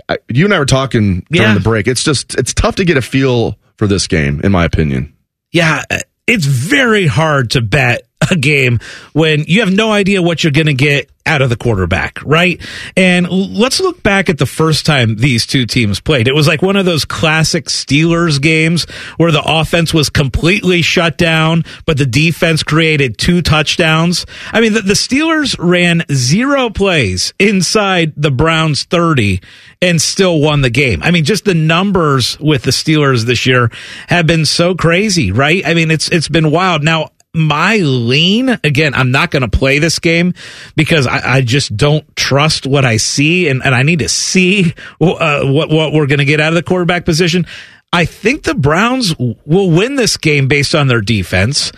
I, you and I were talking during Yeah. the break. It's just, it's tough to get a feel for this game, in my opinion. Yeah, it's very hard to bet a game when you have no idea what you're going to get out of the quarterback, right? And let's look back at the first time these two teams played. It was like one of those classic Steelers games where the offense was completely shut down, but the defense created two touchdowns. I mean, the, the Steelers ran zero plays inside the Browns 30 and still won the game. I mean, just the numbers with the Steelers this year have been so crazy, right? I mean, it's, it's been wild. Now, my lean again i'm not going to play this game because I, I just don't trust what i see and, and i need to see uh, what, what we're going to get out of the quarterback position i think the browns will win this game based on their defense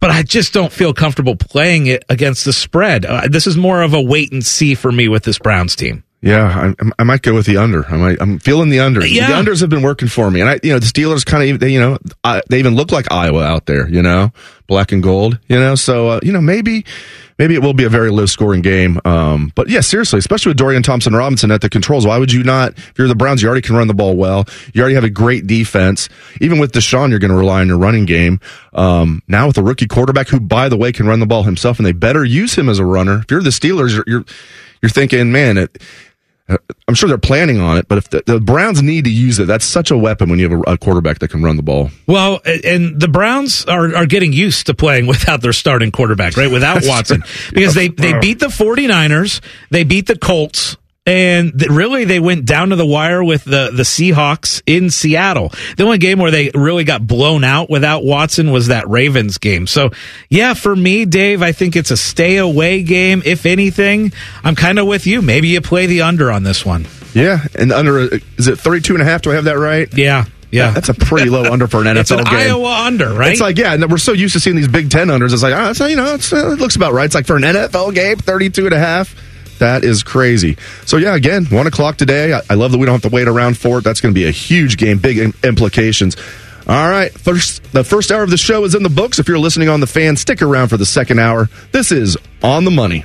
but I just don't feel comfortable playing it against the spread. Uh, this is more of a wait and see for me with this Browns team. Yeah, I, I might go with the under. I might, I'm feeling the under. Yeah. The unders have been working for me, and I, you know, the Steelers kind of, they, you know, I, they even look like Iowa out there, you know, black and gold, you know. So, uh, you know, maybe, maybe it will be a very low scoring game. Um, but yeah, seriously, especially with Dorian Thompson Robinson at the controls, why would you not? If you're the Browns, you already can run the ball well. You already have a great defense. Even with Deshaun, you're going to rely on your running game. Um, now with a rookie quarterback who, by the way, can run the ball himself, and they better use him as a runner. If you're the Steelers, you're, you're, you're thinking, man, it, Uh, I'm sure they're planning on it, but if the, the Browns need to use it, that's such a weapon when you have a, a quarterback that can run the ball. Well, and the Browns are, are getting used to playing without their starting quarterback, right? Without Watson. Because they, they beat the 49ers, they beat the Colts, and th- really they went down to the wire with the, the Seahawks in Seattle. The only game where they really got blown out without Watson was that Ravens game. So, yeah, for me, Dave, I think it's a stay away game. If anything, I'm kind of with you. Maybe you play the under on this one. Yeah, and under is it 32 and a half? Do I have that right? Yeah. Yeah. That's a pretty low under for an NFL It's an game. Iowa under, right? It's like, yeah, and we're so used to seeing these Big Ten unders. It's like, ah, it's, you know, it's, uh, it looks about right. It's like for an NFL game, 32 and a half. That is crazy. So, yeah, again, one o'clock today. I, I love that we don't have to wait around for it. That's going to be a huge game, big im- implications. All right, first the first hour of the show is in the books. If you're listening on the fan, stick around for the second hour. This is on the money.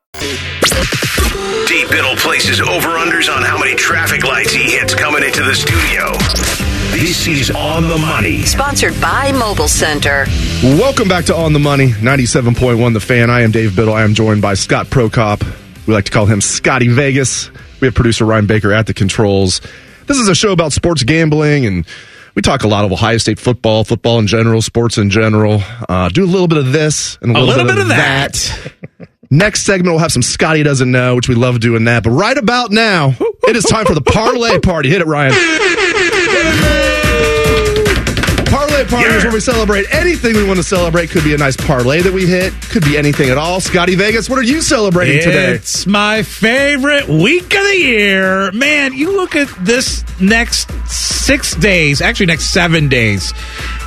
D. Biddle places over-unders on how many traffic lights he hits coming into the studio. This is On the Money. Sponsored by Mobile Center. Welcome back to On the Money, 97.1 The Fan. I am Dave Biddle. I am joined by Scott Prokop. We like to call him Scotty Vegas. We have producer Ryan Baker at the controls. This is a show about sports gambling, and we talk a lot of Ohio State football, football in general, sports in general. Uh, do a little bit of this and a little, bit, of that. Next segment, we'll have some Scotty Doesn't Know, which we love doing that. But right about now, it is time for the parlay party. Hit it, Ryan. Parlay Yeah. is where we celebrate anything we want to celebrate. Could be a nice parlay that we hit. Could be anything at all. Scotty Vegas, what are you celebrating today? It's my favorite week of the year. Man, you look at this next six days, actually, next seven days,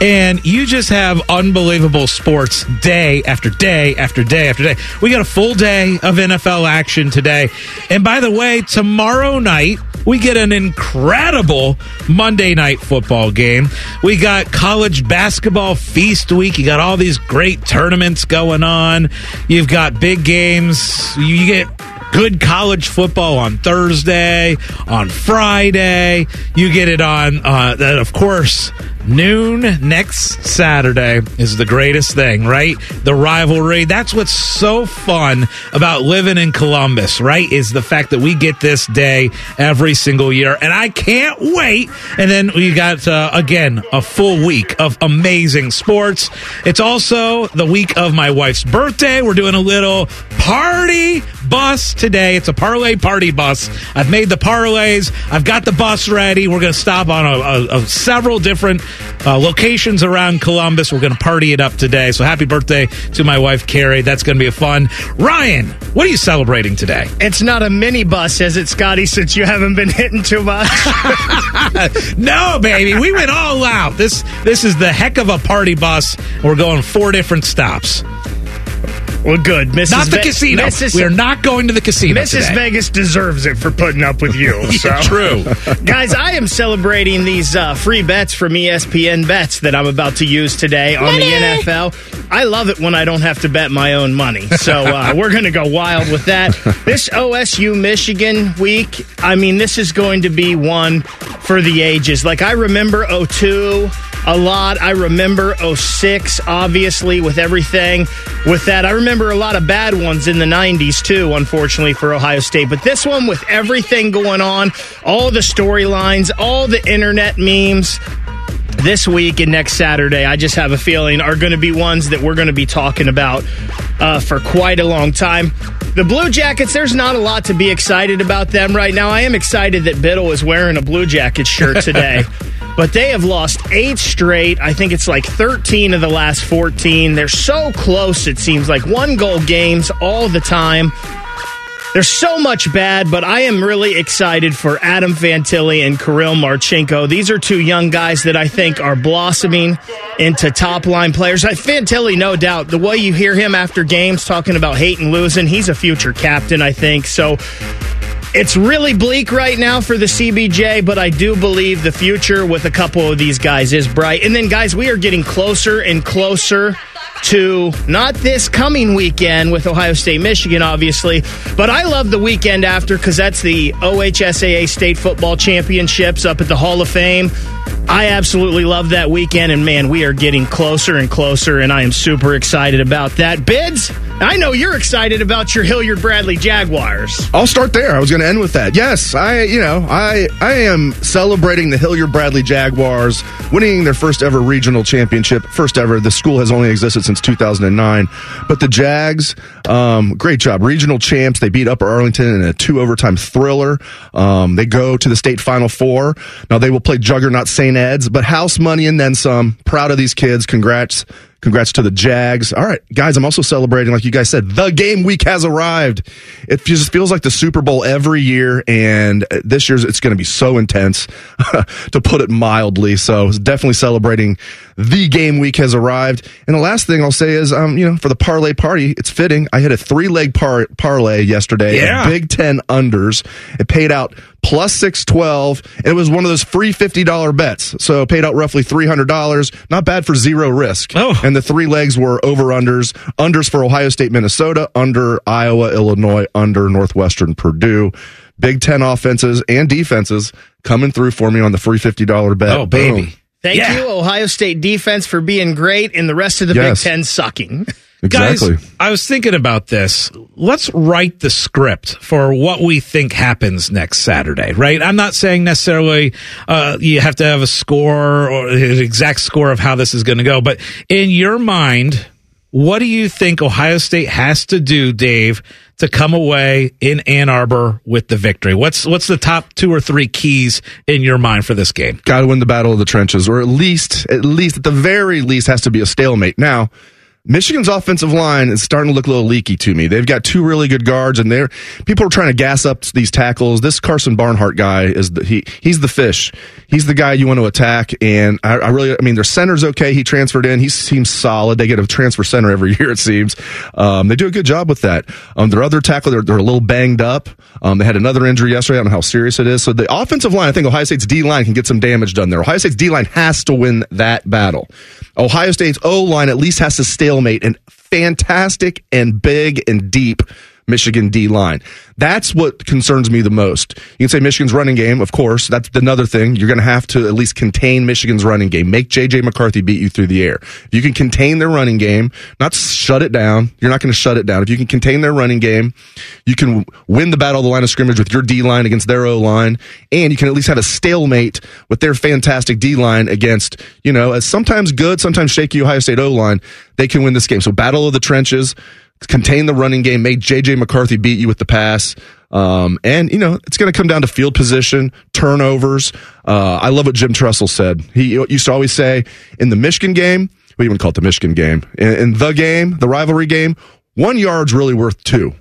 and you just have unbelievable sports day after day after day after day. We got a full day of NFL action today. And by the way, tomorrow night, we get an incredible Monday night football game. We got college basketball feast week. You got all these great tournaments going on. You've got big games. You get good college football on Thursday, on Friday. You get it on, uh, of course, noon next Saturday is the greatest thing, right? The rivalry. That's what's so fun about living in Columbus, right? Is the fact that we get this day every single year. And I can't wait. And then we got, uh, again, a full week of amazing sports. It's also the week of my wife's birthday. We're doing a little party bus today. It's a parlay party bus. I've made the parlays. I've got the bus ready. We're going to stop on a, a, a several different uh, locations around Columbus. We're going to party it up today. So happy birthday to my wife, Carrie. That's going to be a fun. Ryan, what are you celebrating today? It's not a minibus, is it, Scotty, since you haven't been hitting too much? no, baby, we went all out. This this is the heck of a party bus. We're going four different stops. Well, good. Mrs. Not the Ve- casino. Mrs. We are not going to the casino. Mrs. today. Vegas deserves it for putting up with you. Yeah, true. Guys, I am celebrating these uh, free bets from ESPN Bets that I'm about to use today on the NFL. I love it when I don't have to bet my own money. So uh, we're going to go wild with that. This OSU Michigan week, I mean, this is going to be one for the ages. Like, I remember 02 a lot. I remember 06, obviously, with everything with that. I remember a lot of bad ones in the 90s, too, unfortunately, for Ohio State. But this one, with everything going on, all the storylines, all the internet memes, this week and next Saturday, I just have a feeling are going to be ones that we're going to be talking about uh, for quite a long time. The Blue Jackets, there's not a lot to be excited about them right now. I am excited that Biddle is wearing a Blue Jacket shirt today. But they have lost eight straight. I think it's like 13 of the last 14. They're so close, it seems like one goal games all the time. There's so much bad, but I am really excited for Adam Fantilli and Kirill Marchenko. These are two young guys that I think are blossoming into top line players. I Fantilli, no doubt. The way you hear him after games talking about hate and losing, he's a future captain, I think. So it's really bleak right now for the CBJ, but I do believe the future with a couple of these guys is bright. And then, guys, we are getting closer and closer to not this coming weekend with Ohio State, Michigan, obviously, but I love the weekend after because that's the OHSAA State Football Championships up at the Hall of Fame. I absolutely love that weekend, and man, we are getting closer and closer, and I am super excited about that. Bids, I know you're excited about your Hilliard Bradley Jaguars. I'll start there. I was going to end with that. Yes, I, you know, I, I am celebrating the Hilliard Bradley Jaguars winning their first ever regional championship. First ever. The school has only existed since 2009, but the Jags, um, great job. Regional champs. They beat Upper Arlington in a two overtime thriller. Um, they go to the state final four. Now they will play Juggernaut St. Ed's, but house money and then some. Proud of these kids. Congrats. Congrats to the Jags. All right, guys, I'm also celebrating, like you guys said, the game week has arrived. It just feels like the Super Bowl every year, and this year's it's going to be so intense, to put it mildly. So definitely celebrating the game week has arrived. And the last thing I'll say is, um, you know, for the parlay party, it's fitting. I hit a three leg par- parlay yesterday, Yeah. Big Ten unders. It paid out plus 612 and it was one of those free $50 bets so paid out roughly $300 not bad for zero risk Oh. and the three legs were over unders unders for ohio state minnesota under iowa illinois under northwestern purdue big 10 offenses and defenses coming through for me on the free $50 bet Oh, baby. Boom. Thank Yeah. you, Ohio State defense, for being great, and the rest of the Yes. Big Ten sucking. exactly Guys, I was thinking about this. Let's write the script for what we think happens next Saturday, right? I'm not saying necessarily uh, you have to have a score or an exact score of how this is going to go, but in your mind, what do you think Ohio State has to do, Dave, to come away in Ann Arbor with the victory. What's what's the top two or three keys in your mind for this game? Got to win the battle of the trenches, or at least, at least, at the very least, has to be a stalemate. Now, Michigan's offensive line is starting to look a little leaky to me. They've got two really good guards, and they're people are trying to gas up these tackles. This Karsen Barnhart guy is the, he he's the fish. He's the guy you want to attack, and I, I really I mean their center's okay. He transferred in. He seems solid. They get a transfer center every year it seems. Um, they do a good job with that. Um, their other tackle they're, they're a little banged up. Um, they had another injury yesterday. I don't know how serious it is. So the offensive line, I think Ohio State's D line can get some damage done there. Ohio State's D line has to win that battle. Ohio State's O line at least has to stalemate and fantastic and big and deep Michigan D line. That's what concerns me the most. You can say Michigan's running game, of course. That's another thing. You're going to have to at least contain Michigan's running game. Make JJ McCarthy beat you through the air. If you can contain their running game, not shut it down. You're not going to shut it down. If you can contain their running game, you can win the battle of the line of scrimmage with your D line against their O line, and you can at least have a stalemate with their fantastic D line against, you know, a sometimes good, sometimes shaky Ohio State O line. They can win this game. So battle of the trenches contain the running game, made JJ McCarthy beat you with the pass. Um, and you know, it's going to come down to field position, turnovers. Uh, I love what Jim Tressel said. He used to always say in the Michigan game, we even call it the Michigan game, in, in the game, the rivalry game, one yard's really worth two.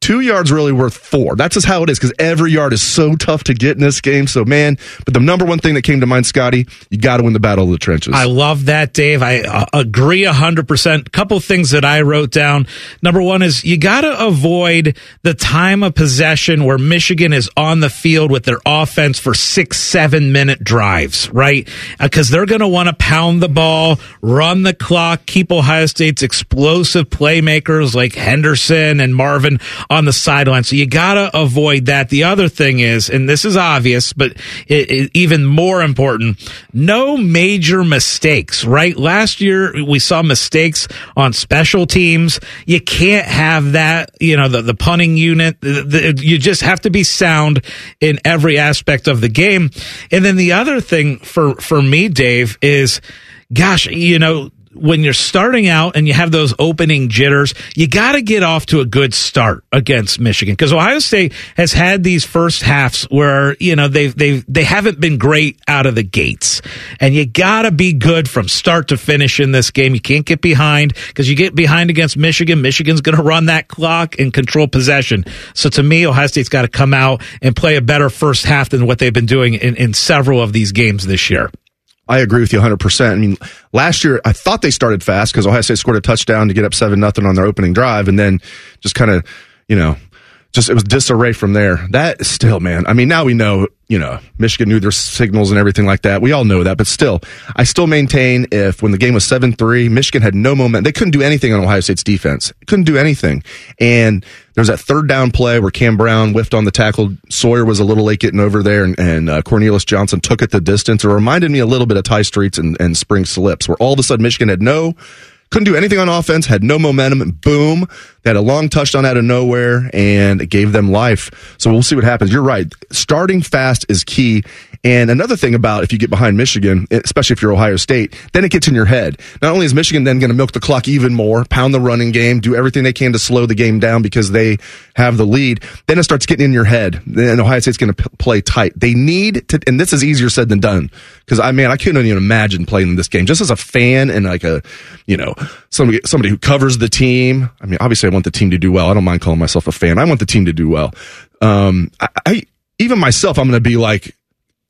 Two yards really worth four. That's just how it is because every yard is so tough to get in this game. So, man, but the number one thing that came to mind, Scotty, you got to win the battle of the trenches. I love that, Dave. I uh, agree 100%. Couple things that I wrote down. Number one is you got to avoid the time of possession where Michigan is on the field with their offense for six, seven minute drives, right? Because uh, they're going to want to pound the ball, run the clock, keep Ohio State's explosive playmakers like Henderson and Marvin on the sideline. So you got to avoid that. The other thing is, and this is obvious, but it, it, even more important, no major mistakes, right? Last year we saw mistakes on special teams. You can't have that, you know, the, the punting unit. The, the, you just have to be sound in every aspect of the game. And then the other thing for, for me, Dave, is, gosh, you know, when you're starting out and you have those opening jitters, you got to get off to a good start against Michigan because Ohio State has had these first halves where you know they've they they haven't been great out of the gates, and you got to be good from start to finish in this game. You can't get behind because you get behind against Michigan. Michigan's going to run that clock and control possession. So to me, Ohio State's got to come out and play a better first half than what they've been doing in, in several of these games this year. I agree with you 100%. I mean, last year I thought they started fast because Ohio State scored a touchdown to get up 7 nothing on their opening drive and then just kind of, you know, just it was disarray from there. That still, man. I mean, now we know, you know, Michigan knew their signals and everything like that. We all know that, but still, I still maintain if when the game was 7-3, Michigan had no moment. They couldn't do anything on Ohio State's defense. Couldn't do anything. And there's that third down play where Cam Brown whiffed on the tackle. Sawyer was a little late getting over there and, and uh, Cornelius Johnson took it the distance. It reminded me a little bit of Tai Streets and, and Spring Slips where all of a sudden Michigan had no couldn't do anything on offense, had no momentum, boom, they had a long touchdown out of nowhere, and it gave them life. So we'll see what happens. You're right. Starting fast is key. And another thing about if you get behind Michigan, especially if you're Ohio State, then it gets in your head. Not only is Michigan then going to milk the clock even more, pound the running game, do everything they can to slow the game down because they have the lead, then it starts getting in your head. Then Ohio State's going to p- play tight. They need to, and this is easier said than done because I mean I couldn't even imagine playing this game just as a fan and like a you know somebody somebody who covers the team. I mean obviously I want the team to do well. I don't mind calling myself a fan. I want the team to do well. Um, I, I even myself I'm going to be like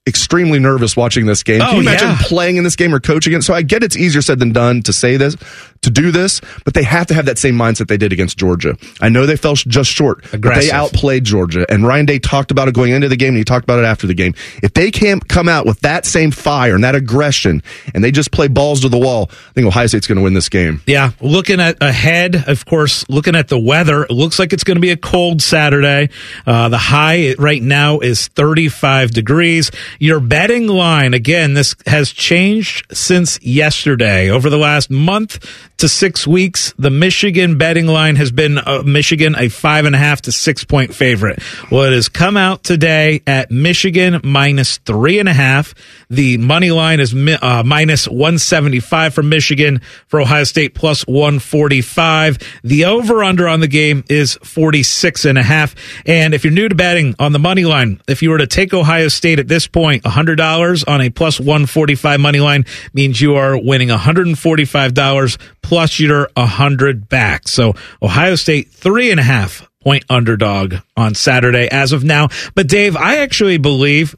extremely nervous watching this game. Oh, Can you imagine yeah. playing in this game or coaching it? So I get it's easier said than done to say this, to do this, but they have to have that same mindset they did against Georgia. I know they fell just short, but they outplayed Georgia. And Ryan Day talked about it going into the game, and he talked about it after the game. If they can't come out with that same fire and that aggression, and they just play balls to the wall, I think Ohio State's going to win this game. Yeah, looking at ahead, of course, looking at the weather, it looks like it's going to be a cold Saturday. Uh, the high right now is 35 degrees. Your betting line, again, this has changed since yesterday. Over the last month to six weeks, the Michigan betting line has been uh, Michigan a five and a half to six point favorite. Well, it has come out today at Michigan minus three and a half. The money line is mi- uh, minus 175 for Michigan, for Ohio State plus 145. The over under on the game is 46 and a half. And if you're new to betting on the money line, if you were to take Ohio State at this point, $100 on a plus 145 money line means you are winning $145 plus your 100 back. So Ohio State three and a half point underdog on Saturday as of now. But Dave, I actually believe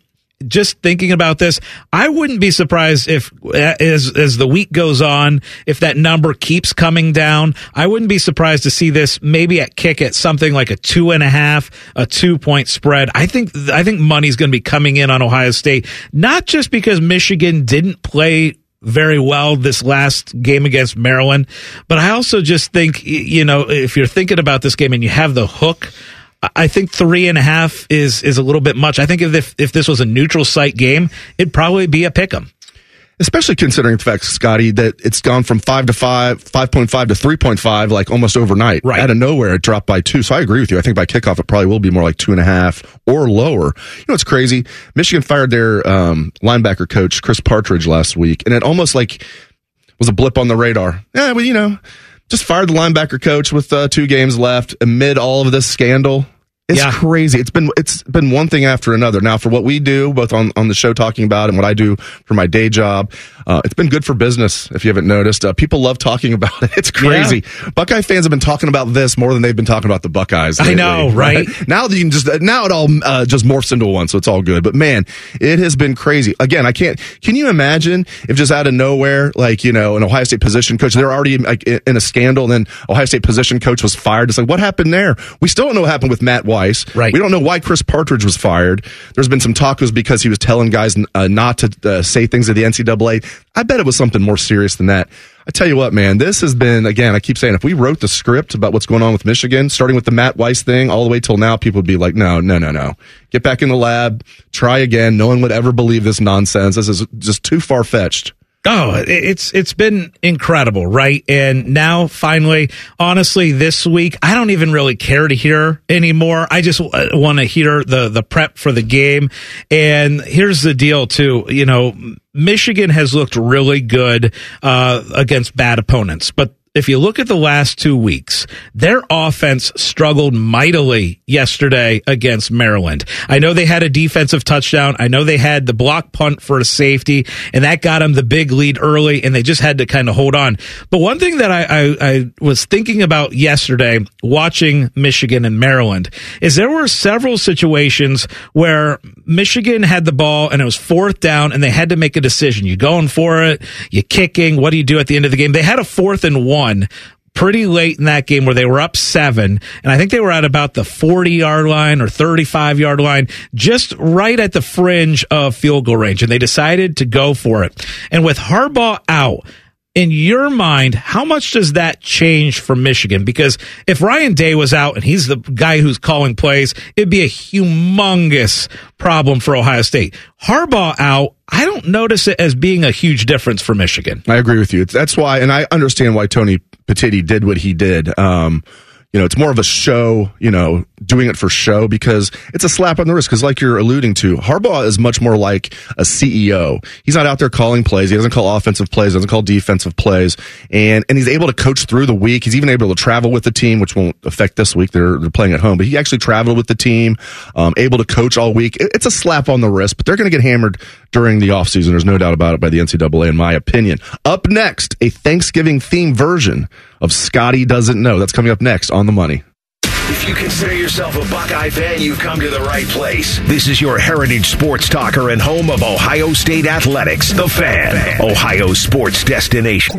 just thinking about this, I wouldn't be surprised if, as as the week goes on, if that number keeps coming down. I wouldn't be surprised to see this maybe at kick at something like a two and a half, a two point spread. I think I think money's going to be coming in on Ohio State, not just because Michigan didn't play very well this last game against Maryland. But I also just think, you know, if you're thinking about this game and you have the hook, I think three and a half is is a little bit much. I think if if this was a neutral site game, it'd probably be a pick 'em. Especially considering the fact, Scotty, that it's gone from five to five, five point five to three point five, like almost overnight. Right. Out of nowhere, it dropped by two. So I agree with you. I think by kickoff, it probably will be more like two and a half or lower. You know, it's crazy. Michigan fired their um, linebacker coach Chris Partridge last week, and it almost like was a blip on the radar. Yeah, well, you know, just fired the linebacker coach with uh, two games left amid all of this scandal. It's Yeah. crazy. It's been it's been one thing after another. Now, for what we do, both on, on the show talking about and what I do for my day job, uh, it's been good for business. If you haven't noticed, uh, people love talking about it. It's crazy. Buckeye fans have been talking about this more than they've been talking about the Buckeyes. I know, right? Now you can just now it all uh, just morphs into one, so it's all good. But man, it has been crazy. Again, I can't. Can you imagine if just out of nowhere, like you know, an Ohio State position coach, they're already like in a scandal, and then Ohio State position coach was fired. It's like what happened there? We still don't know what happened with Matt Weiss. Right. We don't know why Chris Partridge was fired. There's been some talk it was because he was telling guys uh, not to uh, say things at the NCAA. I bet it was something more serious than that. I tell you what, man, this has been again. I keep saying, if we wrote the script about what's going on with Michigan, starting with the Matt Weiss thing, all the way till now, people would be like, "No, no, no, no, get back in the lab, try again." No one would ever believe this nonsense. This is just too far fetched. Oh, it's it's been incredible, right? And now finally, honestly, this week I don't even really care to hear anymore. I just want to hear the the prep for the game. And here's the deal, too. You know, Michigan has looked really good uh, against bad opponents, but if you look at the last two weeks, their offense struggled mightily yesterday against Maryland. I know they had a defensive touchdown. I know they had the block punt for a safety, and that got them the big lead early, and they just had to kind of hold on. But one thing that I, I, I was thinking about yesterday, watching Michigan and Maryland, is there were several situations where Michigan had the ball and it was fourth down, and they had to make a decision. You going for it? You kicking? What do you do at the end of the game? They had a fourth and one pretty late in that game where they were up seven. And I think they were at about the 40 yard line or 35 yard line, just right at the fringe of field goal range. And they decided to go for it. And with Harbaugh out, in your mind, how much does that change for Michigan? Because if Ryan Day was out and he's the guy who's calling plays, it'd be a humongous problem for Ohio State. Harbaugh out, I don't notice it as being a huge difference for Michigan. I agree with you. That's why, and I understand why Tony Petitti did what he did. Um, you know, it's more of a show, you know, doing it for show because it's a slap on the wrist. Because, like you're alluding to, Harbaugh is much more like a CEO. He's not out there calling plays. He doesn't call offensive plays. He doesn't call defensive plays. And and he's able to coach through the week. He's even able to travel with the team, which won't affect this week. They're they're playing at home, but he actually traveled with the team. Um, able to coach all week. It- it's a slap on the wrist, but they're going to get hammered during the offseason. There's no doubt about it by the NCAA, in my opinion. Up next, a Thanksgiving theme version of Scotty Doesn't Know. That's coming up next on the money. If you consider yourself a Buckeye fan, you've come to the right place. This is your heritage sports talker and home of Ohio State Athletics, The Fan, Ohio sports destination.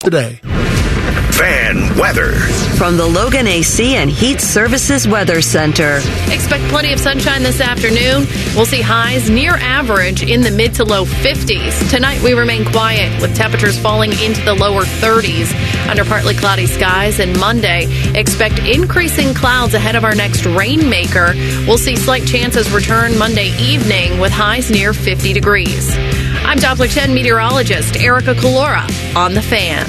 Today. Fan weather. From the Logan AC and Heat Services Weather Center. Expect plenty of sunshine this afternoon. We'll see highs near average in the mid to low 50s. Tonight we remain quiet with temperatures falling into the lower 30s under partly cloudy skies. And Monday, expect increasing clouds ahead of our next rainmaker. We'll see slight chances return Monday evening with highs near 50 degrees. I'm Doppler 10 meteorologist Erica Collura on the fan.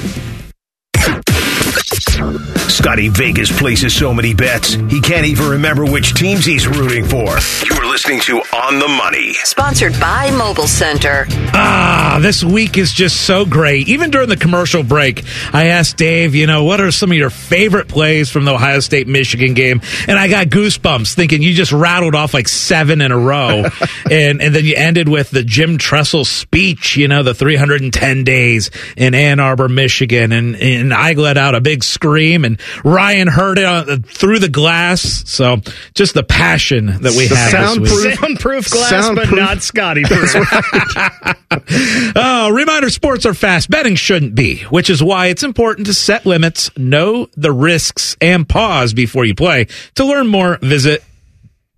Scotty Vegas places so many bets, he can't even remember which teams he's rooting for. You're listening to On the Money. Sponsored by Mobile Center. Ah, this week is just so great. Even during the commercial break, I asked Dave, you know, what are some of your favorite plays from the Ohio State Michigan game? And I got goosebumps thinking you just rattled off like seven in a row. and, and then you ended with the Jim Tressel speech, you know, the 310 days in Ann Arbor, Michigan. And, and I let out a big scream and Ryan heard it on, through the glass. So just the passion that we The have. soundproof- this week. soundproof glass, but not Scotty proof. oh, reminder sports are fast. Betting shouldn't be, which is why it's important to set limits, know the risks, and pause before you play. To learn more, visit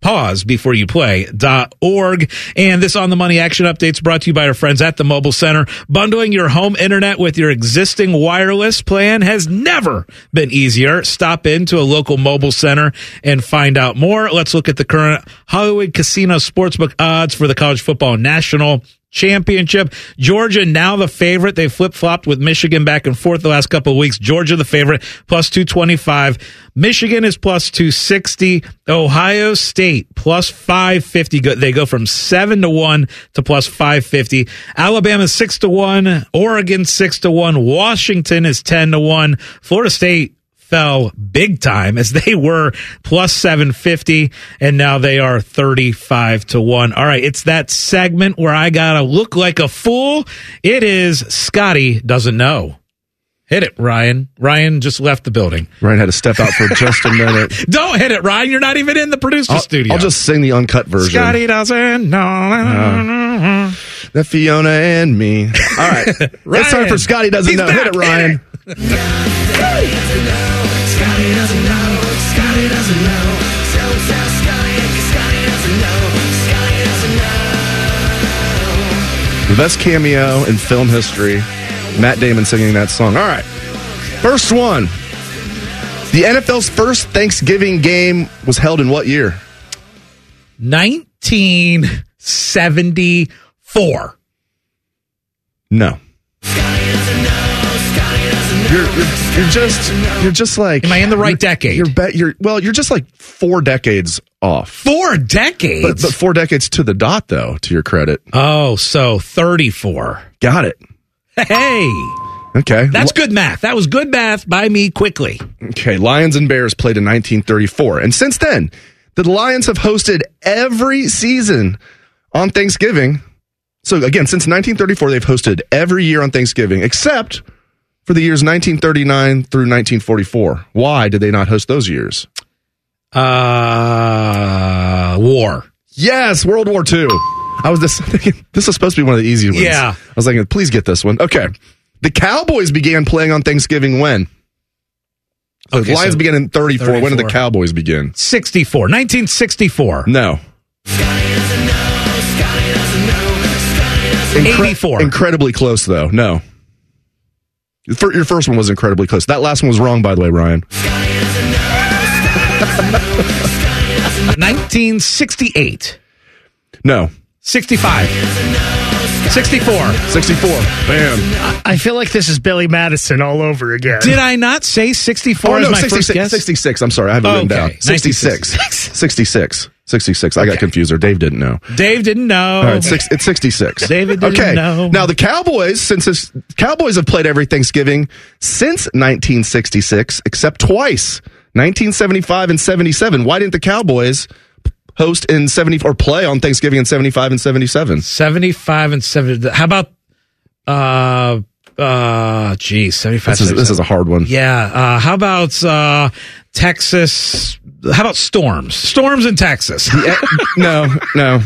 pause before you play.org. And this on the money action updates brought to you by our friends at the mobile center. Bundling your home internet with your existing wireless plan has never been easier. Stop into a local mobile center and find out more. Let's look at the current Hollywood Casino Sportsbook odds for the college football national championship. Georgia now the favorite. They flip flopped with Michigan back and forth the last couple of weeks. Georgia the favorite plus 225. Michigan is plus 260. Ohio State plus 550. Go- They go from seven to one to plus 550. Alabama six to one. Oregon six to one. Washington is 10 to one. Florida State fell big time as they were plus 750 and now they are 35 to 1. All right, it's that segment where I got to look like a fool. It is Scotty doesn't know. Hit it, Ryan. Ryan just left the building. Ryan had to step out for just a minute. Don't hit it, Ryan. You're not even in the producer I'll, studio. I'll just sing the uncut version. Scotty doesn't know. Uh, that Fiona and me. All right. it's time for Scotty doesn't He's know. Hit it. Ryan. Scotty doesn't know. Scotty doesn't know. So tell Scotty, 'cause Scotty doesn't know. Scotty doesn't know. The best cameo in film history. Matt Damon singing that song. All right. First one. The NFL's first Thanksgiving game was held in what year? 1974. No. You're, you're, you're just you're just like Am I in the right decade? You're bet you're well you're just like four decades off. Four decades. But, but four decades to the dot though. To your credit. Oh, so 34. Got it. Hey. Okay. That's good math. That was good math by me quickly. Okay, Lions and Bears played in 1934. And since then, the Lions have hosted every season on Thanksgiving. So again, since 1934, they've hosted every year on Thanksgiving, except for the years 1939 through 1944. Why did they not host those years? Uh, war. Yes, World War II. I was just thinking, this is supposed to be one of the easy ones. Yeah. I was like, please get this one. Okay. The Cowboys began playing on Thanksgiving when? So Okay, the Lions so began in 34. When did the Cowboys begin? 64. 1964. No. Incre- 84. Incredibly close, though. No. Your first one was incredibly close. That last one was wrong, by the way, Ryan. 1968. No. 65. 64. 64. Bam. I feel like this is Billy Madison all over again. Did I not say 64 Oh, as no, my first 66, guess? 66. I'm sorry. I have it oh, written Okay, down. 66. 66. 66. I got confused there. Dave didn't know. Dave didn't know. All right, six, it's 66. David didn't okay. know. Now, the Cowboys, since this, Cowboys have played every Thanksgiving since 1966, except twice 1975 and 77. Why didn't the Cowboys host in 70 or play on Thanksgiving in 75 and 77? 75 and 70. How about, uh, uh, geez, 75. This is, this is a hard one. Yeah. Uh, how about, uh, Texas. How about storms? Storms in Texas. no, no.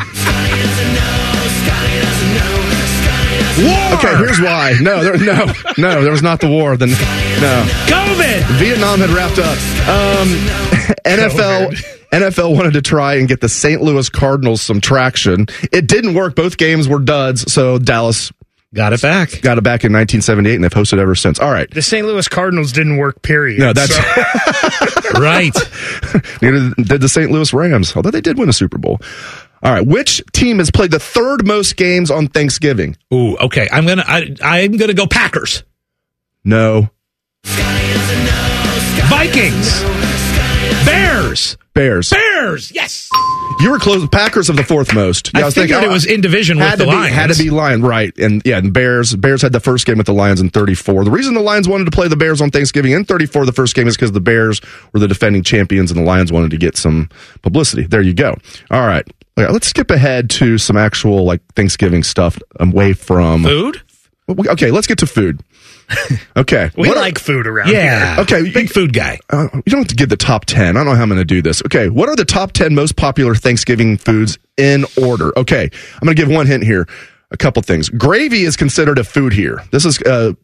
War. Okay, here's why. No, there, no, no. There was not the war. Then no. COVID. Vietnam had wrapped up. Um, NFL. NFL wanted to try and get the St. Louis Cardinals some traction. It didn't work. Both games were duds, so Dallas got it back. Got it back in 1978, and they've hosted ever since. All right. The St. Louis Cardinals didn't work, period. No, that's So- right. Neither did the St. Louis Rams, although they did win a Super Bowl. All right. Which team has played the third most games on Thanksgiving? Ooh, okay. I'm gonna I, I'm gonna go Packers. No. Vikings. Bears. Bears. Bears. Yes. You were close. Packers of the fourth most. Yeah, I figured it was in division with had the to be, Lions. Had to be Lion, right? And yeah, and Bears. Bears had the first game with the Lions in 34. The reason the Lions wanted to play the Bears on Thanksgiving in 34, the first game, is because the Bears were the defending champions, and the Lions wanted to get some publicity. There you go. All right, Okay, let's skip ahead to some actual like Thanksgiving stuff away from food. Okay, let's get to food. Okay, we What are- like food around Yeah. here. Okay, Big food guy. uh, you don't have to give the top 10. I don't know how I'm going to do this. Okay. What are the top 10 most popular Thanksgiving foods in order? Okay. I'm going to give one hint here. A couple things. Gravy is considered a food here. This is a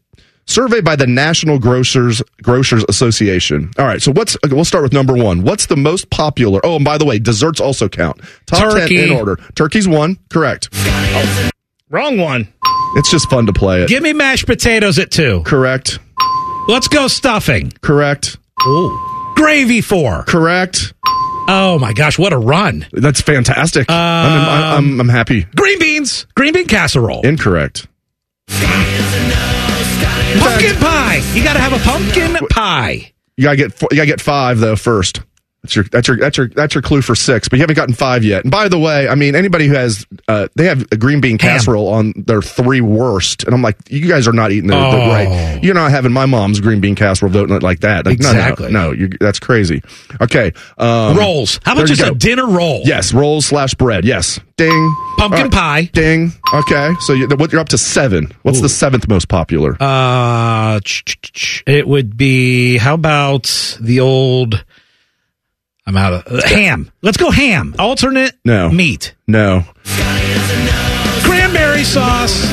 survey by the National Grocers Grocers Association. All right. So what's, okay, we'll start with number one. What's the most popular? Oh, and by the way, desserts also count. Top Turkey. 10 in order. Turkey's one. Correct. Wrong one. It's just fun to play it. Give me mashed potatoes at two. Correct. Let's go stuffing. Correct. Ooh. Gravy four. Correct. Oh my gosh, what a run! That's fantastic. I'm, Um, I'm, I'm, I'm happy. Green beans, green bean casserole, Incorrect. pumpkin pie. You got to have a pumpkin pie. You gotta get you gotta get five though first. That's your that's your that's your that's your clue for six, but you haven't gotten five yet. And by the way, I mean anybody who has uh, they have a green bean casserole on their three worst, and I'm like, you guys are not eating the, the Oh. right. You're not having my mom's green bean casserole voting it like that. Like, no, no, Exactly. No, you that's crazy. Okay, um, Rolls. How there about you just a go. dinner roll? Yes, rolls slash bread. Yes, ding. Pumpkin All pie. Ding. Okay, so you, what- you're up to seven. What's the seventh most popular? Uh, ch- ch- ch- it would be. How about the old? I'm out of uh, ham. Let's go ham. Alternate No. meat. no, Cranberry sauce.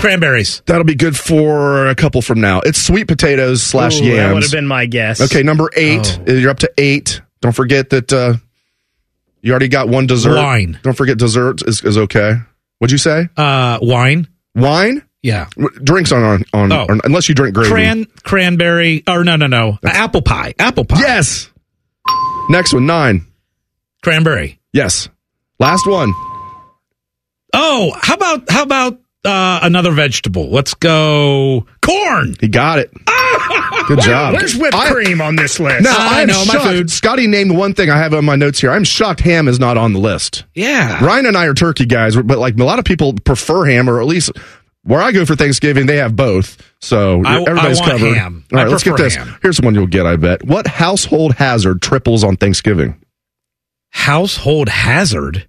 Cranberries. that'll be good for a couple from now. It's sweet potatoes slash Ooh, yams. That would have been my guess. Okay, number eight. Oh. You're up to eight. Don't forget that uh, you already got one dessert. Wine. Don't forget dessert is, is okay. What'd you say? Uh, wine. Wine? Yeah. Drinks on on, on Oh. or- unless you drink gravy. Cran cranberry. Or no no no. Apple pie. Apple pie. yes. Next one, nine. Cranberry. Yes. Last one. Oh, how about how about uh, another vegetable? Let's go corn. He got it. Good job. Where's whipped I- cream on this list? No, I I'm know, my shocked. food. Scotty named one thing I have on my notes here. I'm shocked ham is not on the list. Yeah. Ryan and I are turkey guys, but like a lot of people prefer ham, or at least where I go for Thanksgiving, they have both. So I- everybody's I want covered. ham. All right, I let's get this. ham. Here's one you'll get, I bet. What household hazard triples on Thanksgiving? Household hazard.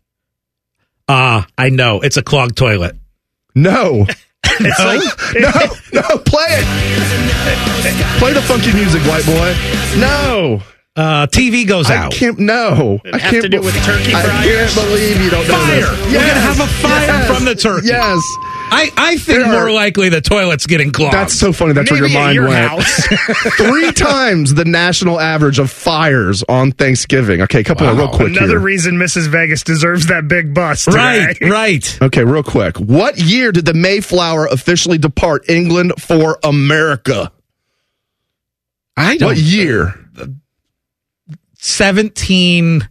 Ah, I know. It's a clogged toilet. No. It's like- no, no, play it. Play the funky music, white boy. No. Uh, TV goes I out. can't, no. I have can't to do be- with turkey I can't believe you don't know Fire. this. We're gonna have a fire Yes. from the turkey. Yes. I, I think There more are- likely the toilet's getting clogged. That's so funny. That's where your mind your went. house. Three times the national average of fires on Thanksgiving. Okay, a couple of real quick Another here. reason Mrs. Vegas deserves that big bus. Today. right, right. okay, real quick. What year did the Mayflower officially depart England for America? I don't. What year? Seventeen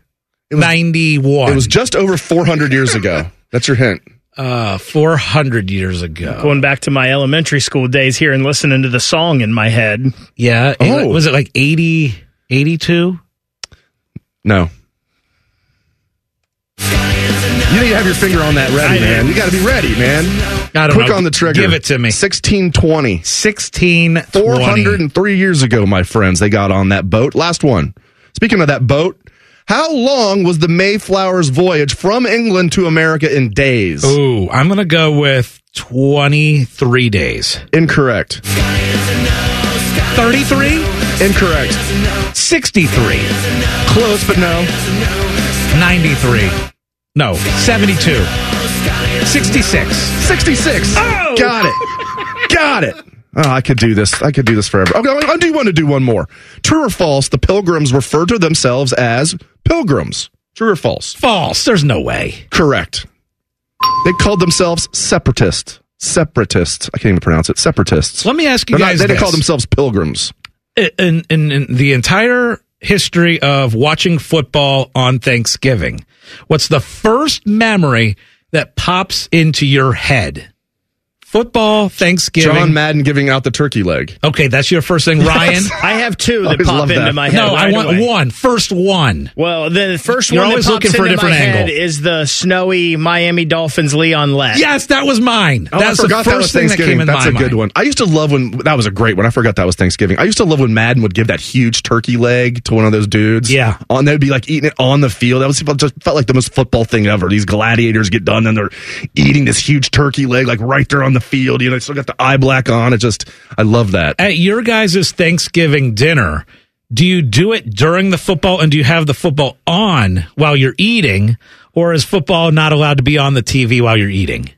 ninety one. It was just over 400 years ago. That's your hint. Uh four hundred years ago. Going back to my elementary school days here and listening to the song in my head. Yeah. it- Oh. Was it like 80, 82? No. You need to have your finger on that ready, I do. man. You got to be ready, man. I don't Quick know. on the trigger. Give it to me. 1620. Sixteen. 403 years ago, my friends, they got on that boat. Last one. Speaking of that boat, how long was the Mayflower's voyage from England to America in days? Ooh, I'm gonna go with twenty three days. Incorrect. 33? Incorrect. 63. Close, but no. 93. No, 72. 66. 66. Oh! Got it. Got it. Oh, I could do this. I could do this forever. Okay, I do want to do one more. True or false? The pilgrims refer to themselves as pilgrims. True or false? False. There's no way. Correct. They called themselves separatists. Separatists. I can't even pronounce it. Separatists. Let me ask you They're not- guys they didn't call themselves pilgrims. in, in, in the entire history of watching football on Thanksgiving, what's the first memory that pops into your head? Football, Thanksgiving. John Madden giving out the turkey leg. Okay, that's your first thing, Ryan. I have two that Always pop love into that. my head. no, I want away. one. First one. Well, the first You're one always that pops looking for a into different my head angle. is the snowy Miami Dolphins Leon Lett. Yes, that was mine. Oh, that's I forgot the that was first thing that Thanksgiving. came in mind. That's my a good mind. one. I used to love when that was a great one. I forgot that was Thanksgiving. I used to love when Madden would give that huge turkey leg to one of those dudes. Yeah. on they'd be like eating it on the field. That was just felt like the most football thing ever. These gladiators get done and they're eating this huge turkey leg like right there on the field. You know, they still got the eye black on. It just I love that. At your guys' Thanksgiving dinner, do you do it during the football and do you have the football on while you're eating, or is football not allowed to be on the TV while you're eating?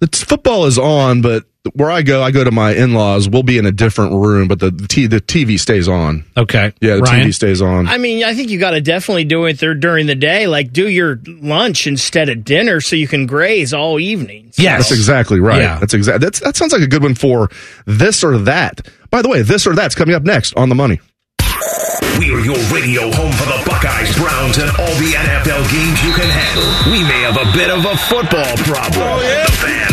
The football is on, but where I go, I go to my in laws. We'll be in a different room, but the the, t- the TV stays on. Okay. Yeah, the Ryan? TV stays on. I mean, I think you got to definitely do it there during the day. Like, do your lunch instead of dinner so you can graze all evening. So- Yes. That's exactly right. Yeah. That's exactly that's that sounds like a good one for this or that. By the way, this or that's coming up next on the money. We are your radio home for the Buckeyes, Browns, and all the NFL games you can handle. We may have a bit of a football problem. Oh, the Fan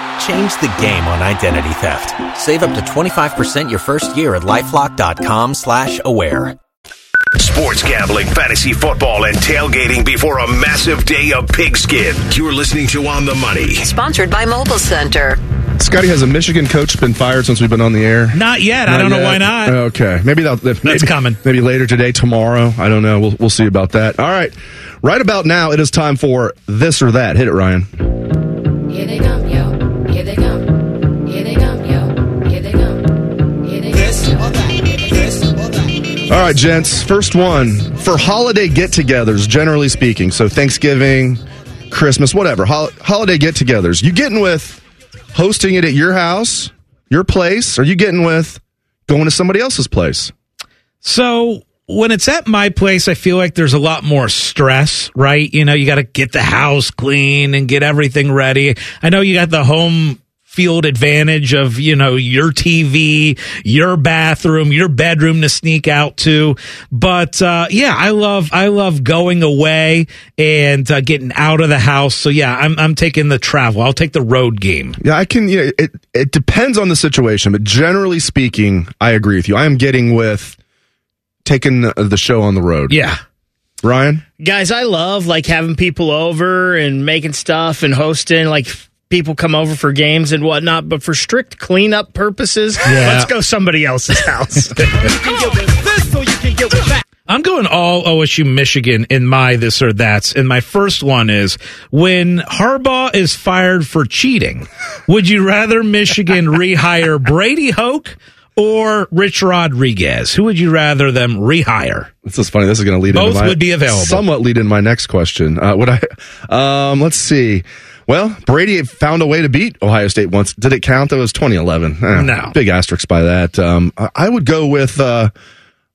Change the game on identity theft. Save up to 25% your first year at LifeLock.com slash aware. Sports gambling, fantasy football, and tailgating before a massive day of pigskin. You're listening to On the Money. Sponsored by Mobile Center. Scotty has a Michigan coach been fired since we've been on the air. Not yet. I don't know why not. Okay, maybe that, that- maybe, coming. Maybe later today, tomorrow. I don't know. We'll we'll see about that. All right, right about now, it is time for this or that. Hit it, Ryan. All right, gents. First one for holiday get-togethers. Generally speaking, so Thanksgiving, Christmas, whatever. Hol- holiday get-togethers. You getting with hosting it at your house, your place? Or you getting with going to somebody else's place? So when it's at my place, I feel like there's a lot more stress, right? You know, you got to get the house clean and get everything ready. I know you got the home field advantage of, you know, your TV, your bathroom, your bedroom to sneak out to. But, uh, yeah, I love, I love going away and uh, getting out of the house. So yeah, I'm, I'm taking the travel. I'll take the road game. Yeah, I can. You know, it it depends on the situation, but generally speaking, I agree with you. I am getting with taking the, the show on the road. Yeah. Ryan. Guys, I love like having people over and making stuff and hosting like people come over for games and whatnot, but for strict cleanup purposes, Yeah. let's go somebody else's house. I'm going all OSU Michigan in my this or that's. And my first one is when Harbaugh is fired for cheating, would you rather Michigan rehire Brady Hoke or Rich Rodriguez? Who would you rather them rehire? This is funny. This is going to lead Both into my, would be available. Somewhat lead in my next question. Uh, would I? Um, let's see. Well, Brady found a way to beat Ohio State once. Did it count? That was 2011. Eh, No. big asterisk by that. Um, I I would go with uh,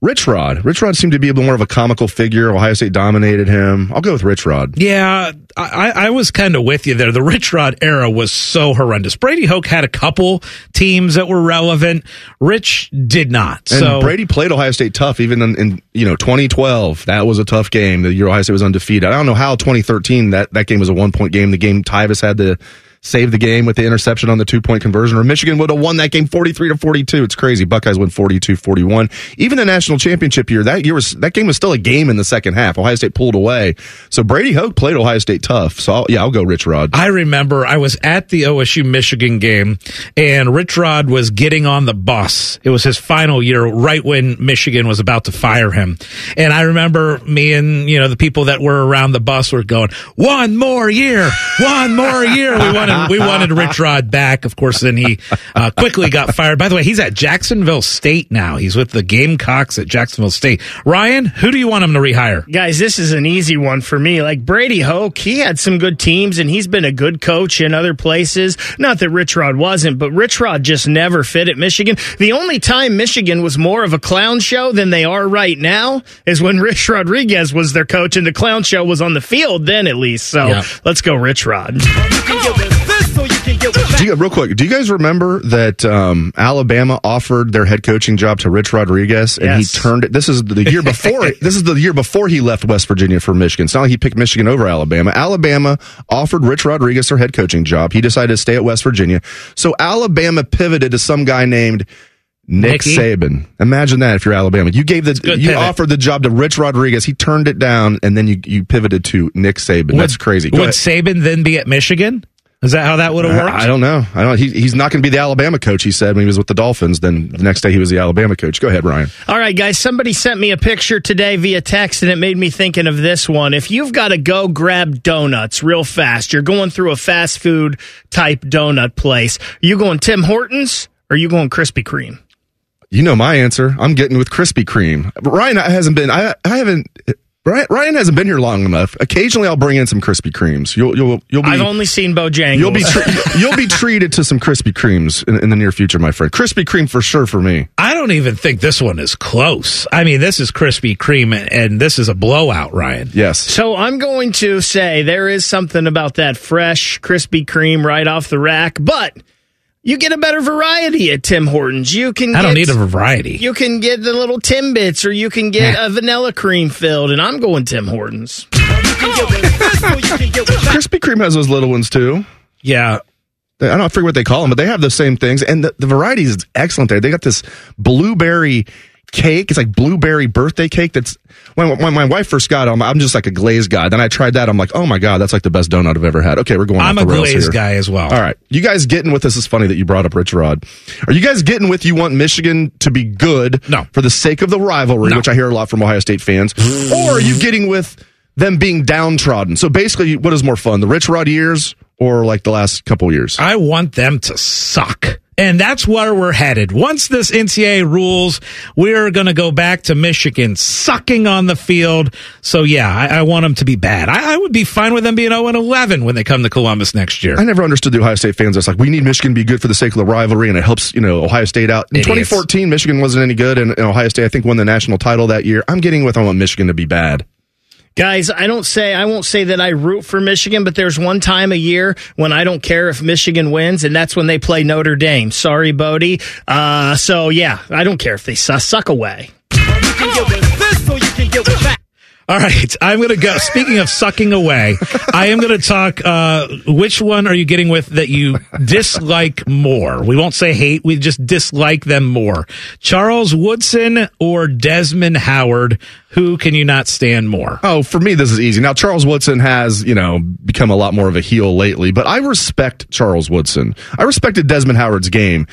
Rich Rod. Rich Rod seemed to be a bit more of a comical figure. Ohio State dominated him. I'll go with Rich Rod. Yeah, I, I was kind of with you there. The Rich Rod era was so horrendous. Brady Hoke had a couple teams that were relevant. Rich did not. And so Brady played Ohio State tough, even in, in you know 2012. That was a tough game. The year Ohio State was undefeated. I don't know how 2013 that that game was a one point game. The game Tyvis had the saved the game with the interception on the two point conversion, or Michigan would have won that game 43 to 42. It's crazy. Buckeyes win 42 41. Even the national championship year, that year was, that game was still a game in the second half. Ohio State pulled away. So Brady Hoke played Ohio State tough. So I'll, yeah, I'll go Rich Rod. I remember I was at the OSU Michigan game and Rich Rod was getting on the bus. It was his final year right when Michigan was about to fire him. And I remember me and, you know, the people that were around the bus were going, one more year, one more year. We wanted, we wanted Rich Rod back. Of course, then he uh, quickly got fired. By the way, he's at Jacksonville State now. He's with the Gamecocks at Jacksonville State. Ryan, who do you want him to rehire? Guys, this is an easy one for me. Like Brady Hoke, he had some good teams and he's been a good coach in other places. Not that Rich Rod wasn't, but Rich Rod just never fit at Michigan. The only time Michigan was more of a clown show than they are right now is when Rich Rodriguez was their coach and the clown show was on the field then at least. So Yeah. let's go Rich Rod. Do you, real quick, do you guys remember that um, Alabama offered their head coaching job to Rich Rodriguez, and Yes. he turned it? This is the year before. this is the year before he left West Virginia for Michigan. It's not like he picked Michigan over Alabama. Alabama offered Rich Rodriguez their head coaching job. He decided to stay at West Virginia, so Alabama pivoted to some guy named. Nick Nicky? Saban. Imagine that if you're Alabama. You gave the you pivot. offered the job to Rich Rodriguez. He turned it down, and then you you pivoted to Nick Saban. That's crazy. Go Would ahead. Saban then be at Michigan? Is that how that would have uh, worked? I, I don't know. I don't. He, he's not going to be the Alabama coach. He said when he was with the Dolphins. Then the next day he was the Alabama coach. Go ahead, Ryan. All right, guys, somebody sent me a picture today via text and it made me thinking of this one. If you've got to go grab donuts real fast, you're going through a fast food type donut place, Are you going Tim Hortons or are you going Krispy Kreme? You know my answer. I'm getting with Krispy Kreme. Ryan hasn't been. I, I haven't. Ryan, Ryan hasn't been here long enough. Occasionally, I'll bring in some Krispy Kremes. You'll you'll you'll be. I've only seen Bojangles. You'll be tre- you'll be treated to some Krispy Kremes in, in the near future, my friend. Krispy Kreme for sure for me. I don't even think this one is close. I mean, this is Krispy Kreme, and this is a blowout, Ryan. Yes. So I'm going to say there is something about that fresh Krispy Kreme right off the rack, but you get a better variety at Tim Hortons. You can. I don't get- need a variety. You can get the little Timbits, or you can get a vanilla cream filled, and I'm going Tim Hortons. Krispy Kreme has those little ones too. Yeah. I don't forget what they call them, but they have the same things, and the, the variety is excellent there. They got this blueberry cake. It's like blueberry birthday cake. That's when, when my wife first got them. I'm just like a glazed guy. Then I tried that. I'm like, oh my god, that's like the best donut I've ever had. Okay, we're going. I'm a glazed guy as well. All right, you guys getting with this is funny that you brought up Rich Rod. Are you guys getting with you want Michigan to be good? No. for the sake of the rivalry, which I hear a lot from Ohio State fans, or are you getting with them being downtrodden? So basically, what is more fun, the Rich Rod years or like the last couple years? I want them to suck. And that's where we're headed. Once this NCAA rules, we're going to go back to Michigan sucking on the field. So, yeah, I, I want them to be bad. I, I would be fine with them being 0 and 11 when they come to Columbus next year. I never understood the Ohio State fans. That's like, we need Michigan to be good for the sake of the rivalry, and it helps, you know, Ohio State out. In Idiots. 2014, Michigan wasn't any good, and, and Ohio State, I think, won the national title that year. I'm getting with I want Michigan to be bad. Guys, I don't say I won't say that I root for Michigan, but there's one time a year when I don't care if Michigan wins, and that's when they play Notre Dame. Sorry, Bodie. Uh, so yeah, I don't care if they su- suck away. All right, I'm going to go. Speaking of sucking away, I am going to talk. Uh, which one are you getting with that you dislike more? We won't say hate. We just dislike them more. Charles Woodson or Desmond Howard? Who can you not stand more? Oh, for me, this is easy. Now, Charles Woodson has, you know, become a lot more of a heel lately, but I respect Charles Woodson. I respected Desmond Howard's game.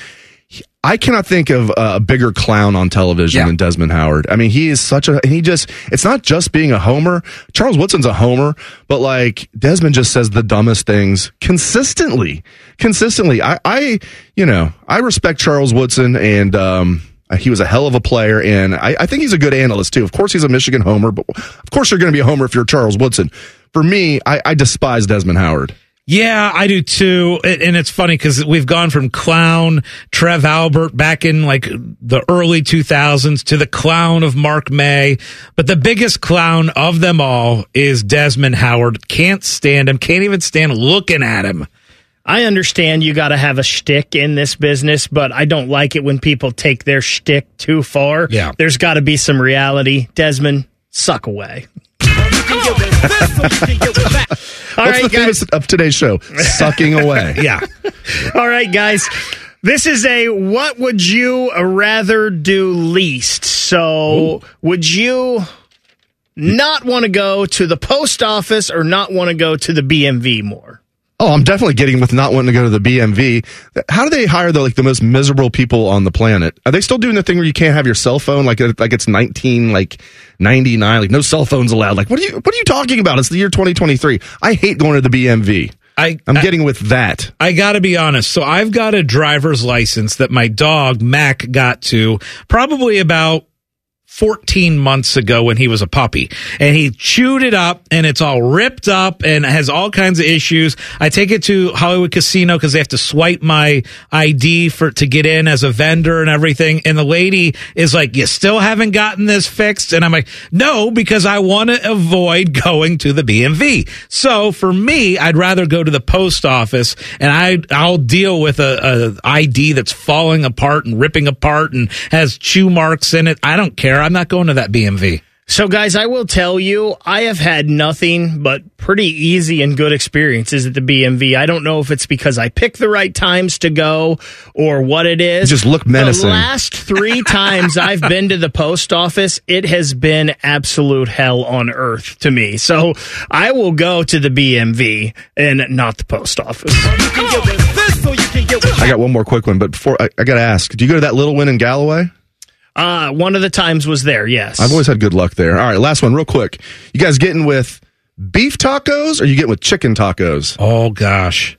I cannot think of a bigger clown on television than Desmond Howard. I mean, he is such a, he just, it's not just being a homer. Charles Woodson's a homer, but like Desmond just says the dumbest things consistently, consistently. I, I, you know, I respect Charles Woodson and, um, he was a hell of a player, and I, I think he's a good analyst too. Of course, he's a Michigan homer, but of course, you're going to be a homer if you're Charles Woodson. For me, I, I despise Desmond Howard. Yeah, I do too. And and it's funny because we've gone from clown Trev Albert back in like the early 2000s to the clown of Mark May. But the biggest clown of them all is Desmond Howard. Can't stand him. Can't even stand looking at him. I understand you got to have a shtick in this business, but I don't like it when people take their shtick too far. Yeah. There's got to be some reality. Desmond, suck away. All What's right, the theme guys. of today's show? Sucking away. yeah. All right, guys. This is a what would you rather do least? So, would you not want to go to the post office or not want to go to the BMV more? Oh, I'm definitely getting with not wanting to go to the BMV. How do they hire the like the most miserable people on the planet? Are they still doing the thing where you can't have your cell phone like like it's 19 like 99 like no cell phones allowed? Like what are you what are you talking about? It's the year 2023. I hate going to the BMV. I, I'm getting with that. I got to be honest. So I've got a driver's license that my dog Mac got to probably about 14 months ago when he was a puppy and he chewed it up and it's all ripped up and has all kinds of issues. I take it to Hollywood Casino because they have to swipe my ID for to get in as a vendor and everything. And the lady is like, "You still haven't gotten this fixed?" And I'm like, "No, because I want to avoid going to the BMV." So for me, I'd rather go to the post office and I I'll deal with a, a ID that's falling apart and ripping apart and has chew marks in it. I don't care. I'm not going to that BMV. So, guys, I will tell you, I have had nothing but pretty easy and good experiences at the BMV. I don't know if it's because I pick the right times to go or what it is. You just look menacing. The last three times I've been to the post office, it has been absolute hell on earth to me. So, I will go to the BMV and not the post office. I got one more quick one, but before I, I got to ask, do you go to that little win in Galloway? Uh, one of the times was there, yes. I've always had good luck there. All right, last one, real quick. You guys getting with beef tacos or you getting with chicken tacos? Oh gosh.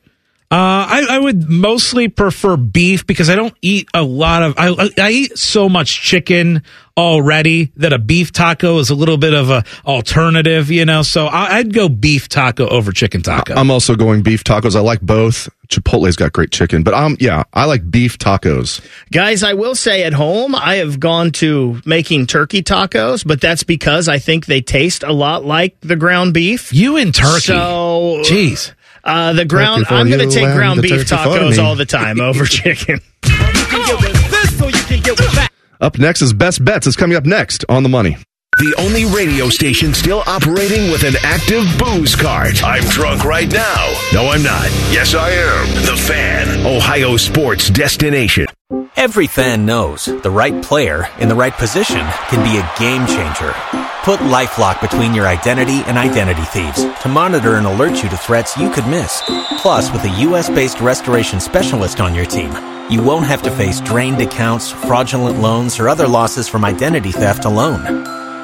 Uh, I, I would mostly prefer beef because I don't eat a lot of. I, I eat so much chicken already that a beef taco is a little bit of a alternative, you know. So I, I'd go beef taco over chicken taco. I'm also going beef tacos. I like both. Chipotle's got great chicken, but um, yeah, I like beef tacos. Guys, I will say at home, I have gone to making turkey tacos, but that's because I think they taste a lot like the ground beef. You and turkey. So, jeez. Uh, the ground, Turkey I'm going to take ground beef tacos all the time over chicken. Up next is best bets. It's coming up next on the money. The only radio station still operating with an active booze cart. I'm drunk right now. No, I'm not. Yes, I am. The Fan, Ohio sports destination. Every fan knows the right player in the right position can be a game changer. Put LifeLock between your identity and identity thieves to monitor and alert you to threats you could miss. Plus, with a U.S.-based restoration specialist on your team, you won't have to face drained accounts, fraudulent loans, or other losses from identity theft alone.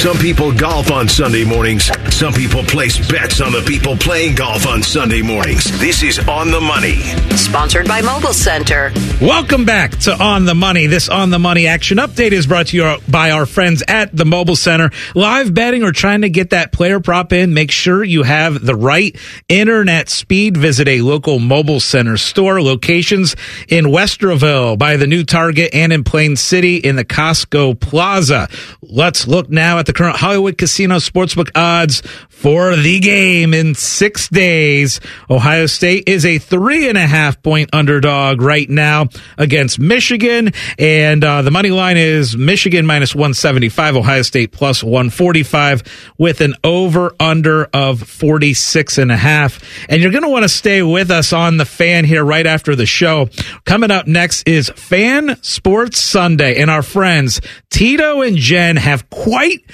Some people golf on Sunday mornings. Some people place bets on the people playing golf on Sunday mornings. This is On the Money. Sponsored by Mobile Center. Welcome back to On the Money. This On the Money action update is brought to you by our friends at the Mobile Center. Live betting or trying to get that player prop in, make sure you have the right internet speed. Visit a local Mobile Center store locations in Westerville by the new Target and in Plain City in the Costco Plaza. Let's look now at the current Hollywood Casino Sportsbook odds for the game in six days. Ohio State is a three and a half point underdog right now against Michigan. And uh, the money line is Michigan minus 175, Ohio State plus 145 with an over under of 46 and a half. And you're going to want to stay with us on the fan here right after the show. Coming up next is Fan Sports Sunday. And our friends Tito and Jen have quite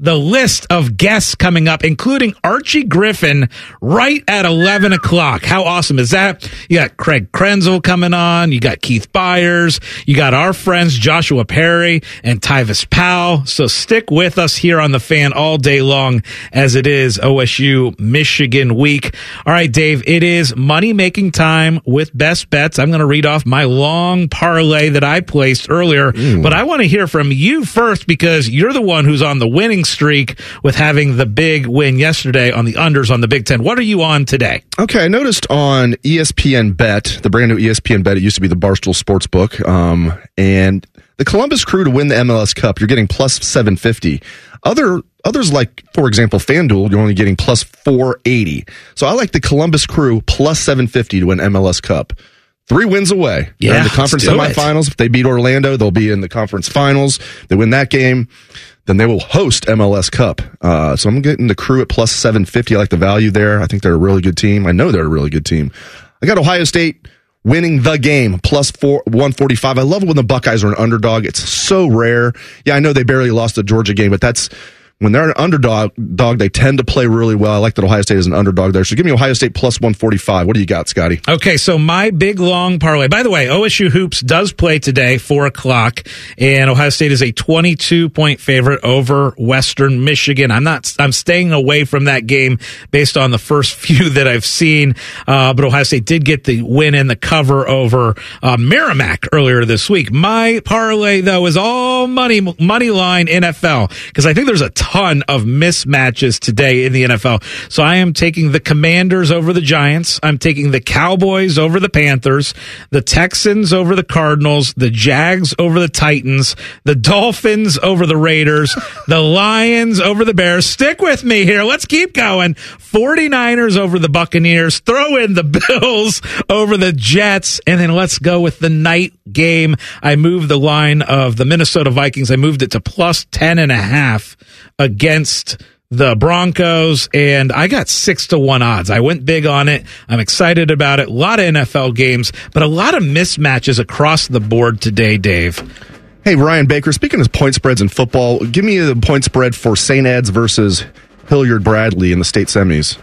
the list of guests coming up, including Archie Griffin right at 11 o'clock. How awesome is that? You got Craig Krenzel coming on. You got Keith Byars. You got our friends Joshua Perry and Tyvis Powell. So stick with us here on the fan all day long as it is OSU Michigan week. All right, Dave, it is money making time with best bets. I'm going to read off my long parlay that I placed earlier, but I want to hear from you first because you're the one who's on the winning streak with having the big win yesterday on the unders on the Big Ten. What are you on today? Okay, I noticed on ESPN Bet, the brand new ESPN Bet, it used to be the Barstool Sportsbook, um, and the Columbus Crew to win the MLS Cup, you're getting plus 750. Other others like, for example, FanDuel, you're only getting plus 480. So I like the Columbus Crew plus 750 to win MLS Cup. Three wins away. They're Yeah, in the conference do it. semifinals. If they beat Orlando, they'll be in the conference finals. They win that game, then they will host MLS Cup. Uh, so I'm getting the crew at plus 750. I like the value there. I think they're a really good team. I know they're a really good team. I got Ohio State winning the game plus four, 145. I love it when the Buckeyes are an underdog. It's so rare. Yeah, I know they barely lost the Georgia game, but that's when they're an underdog, dog, they tend to play really well. I like that Ohio State is an underdog there. So give me Ohio State plus 145. What do you got, Scotty? Okay, so my big long parlay. By the way, OSU Hoops does play today, four o'clock, and Ohio State is a 22 point favorite over Western Michigan. I'm not, I'm staying away from that game based on the first few that I've seen. Uh, but Ohio State did get the win and the cover over uh, Merrimack earlier this week. My parlay though is all money, money line NFL because I think there's a ton of mismatches today in the NFL. So I am taking the Commanders over the Giants. I'm taking the Cowboys over the Panthers, the Texans over the Cardinals, the Jags over the Titans, the Dolphins over the Raiders, the Lions over the Bears. Stick with me here. Let's keep going. 49ers over the Buccaneers. Throw in the Bills over the Jets. And then let's go with the night game. I moved the line of the Minnesota Vikings. I moved it to plus 10 and a half against the Broncos and I got six to one odds. I went big on it. I'm excited about it. A lot of NFL games, but a lot of mismatches across the board today, Dave. Hey, Ryan Baker, speaking of point spreads in football, give me the point spread for St. Ed's versus Hilliard Bradley in the state semis.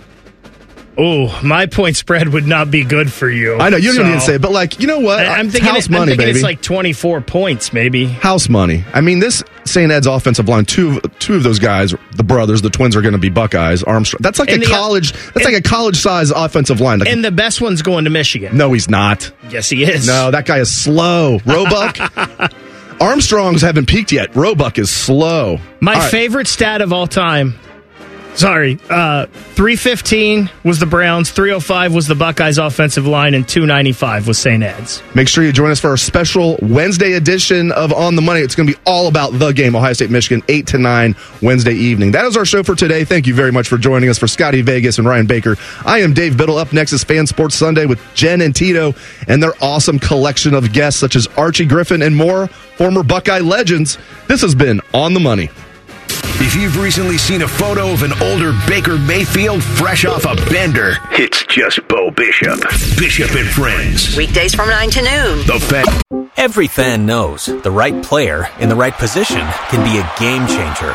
Oh, my point spread would not be good for you. I know, you don't So- need to say it, but like, you know what? I- I'm thinking, house it- money, I'm thinking baby. it's like 24 points, maybe. house money. I mean, this St. Ed's offensive line, two of, two of those guys, the brothers, the twins are going to be Buckeyes. Armstrong. That's like And a the- uh, college. That's like a college size offensive line. Like, And the best one's going to Michigan. no, he's not. Yes, he is. No, that guy is slow. Roebuck. Armstrong's haven't peaked yet. Roebuck is slow. My right. favorite stat of all time. Sorry, uh, 315 was the Browns, 305 was the Buckeyes offensive line, and 295 was St. Ed's. Make sure you join us for our special Wednesday edition of On the Money. It's going to be all about the game, Ohio State, Michigan, 8 to 9 Wednesday evening. That is our show for today. Thank you very much for joining us for Scotty Vegas and Ryan Baker. I am Dave Biddle. Up next is Fan Sports Sunday with Jen and Tito and their awesome collection of guests such as Archie Griffin and more former Buckeye legends. This has been On the Money. If you've recently seen a photo of an older Baker Mayfield fresh off a bender, it's just Bo Bishop. Bishop and Friends. Weekdays from 9 to noon. The fan. Every fan knows the right player in the right position can be a game changer.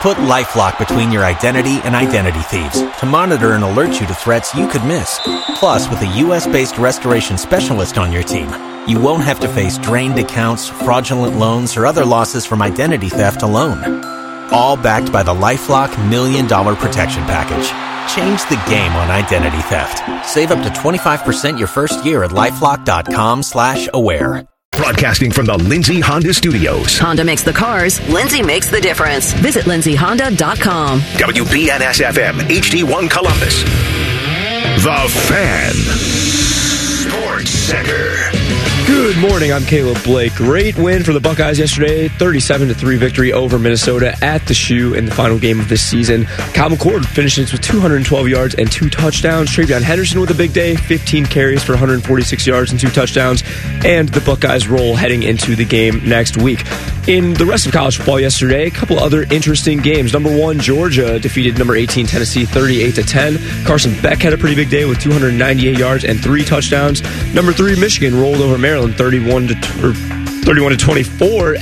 Put LifeLock between your identity and identity thieves to monitor and alert you to threats you could miss. Plus, with a U.S.-based restoration specialist on your team, you won't have to face drained accounts, fraudulent loans, or other losses from identity theft alone. All backed by the LifeLock Million Dollar Protection Package. Change the game on identity theft. Save up to 25% your first year at LifeLock.com slash aware. Broadcasting from the Lindsay Honda Studios. Honda makes the cars, Lindsay makes the difference. Visit lindsayhonda.com. WBNS FM, HD1 Columbus. The Fan. Sports Center. Good morning. I'm Caleb Blake. Great win for the Buckeyes yesterday. 37 to 3 victory over Minnesota at the shoe in the final game of this season. Kyle McCord finishes with 212 yards and two touchdowns. TreVeyon Henderson with a big day, 15 carries for 146 yards and two touchdowns. And the Buckeyes roll heading into the game next week. In the rest of college football yesterday, a couple other interesting games. Number one, Georgia defeated number 18 Tennessee 38 to 10. Carson Beck had a pretty big day with 298 yards and three touchdowns. Number three, Michigan rolled over Maryland 31 to 31 to 24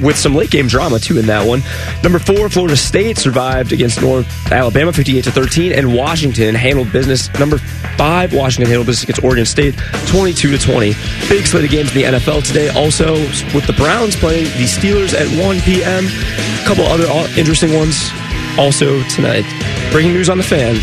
with some late game drama too in that one. Number four, Florida State survived against North Alabama 58 to 13, and Washington handled business. Number five, Washington handled business against Oregon State 22 to 20. Big slate of games in the NFL today. Also, with the Browns playing the Steelers at 1 p.m. A couple other uh, interesting ones also tonight. Breaking news on the fan.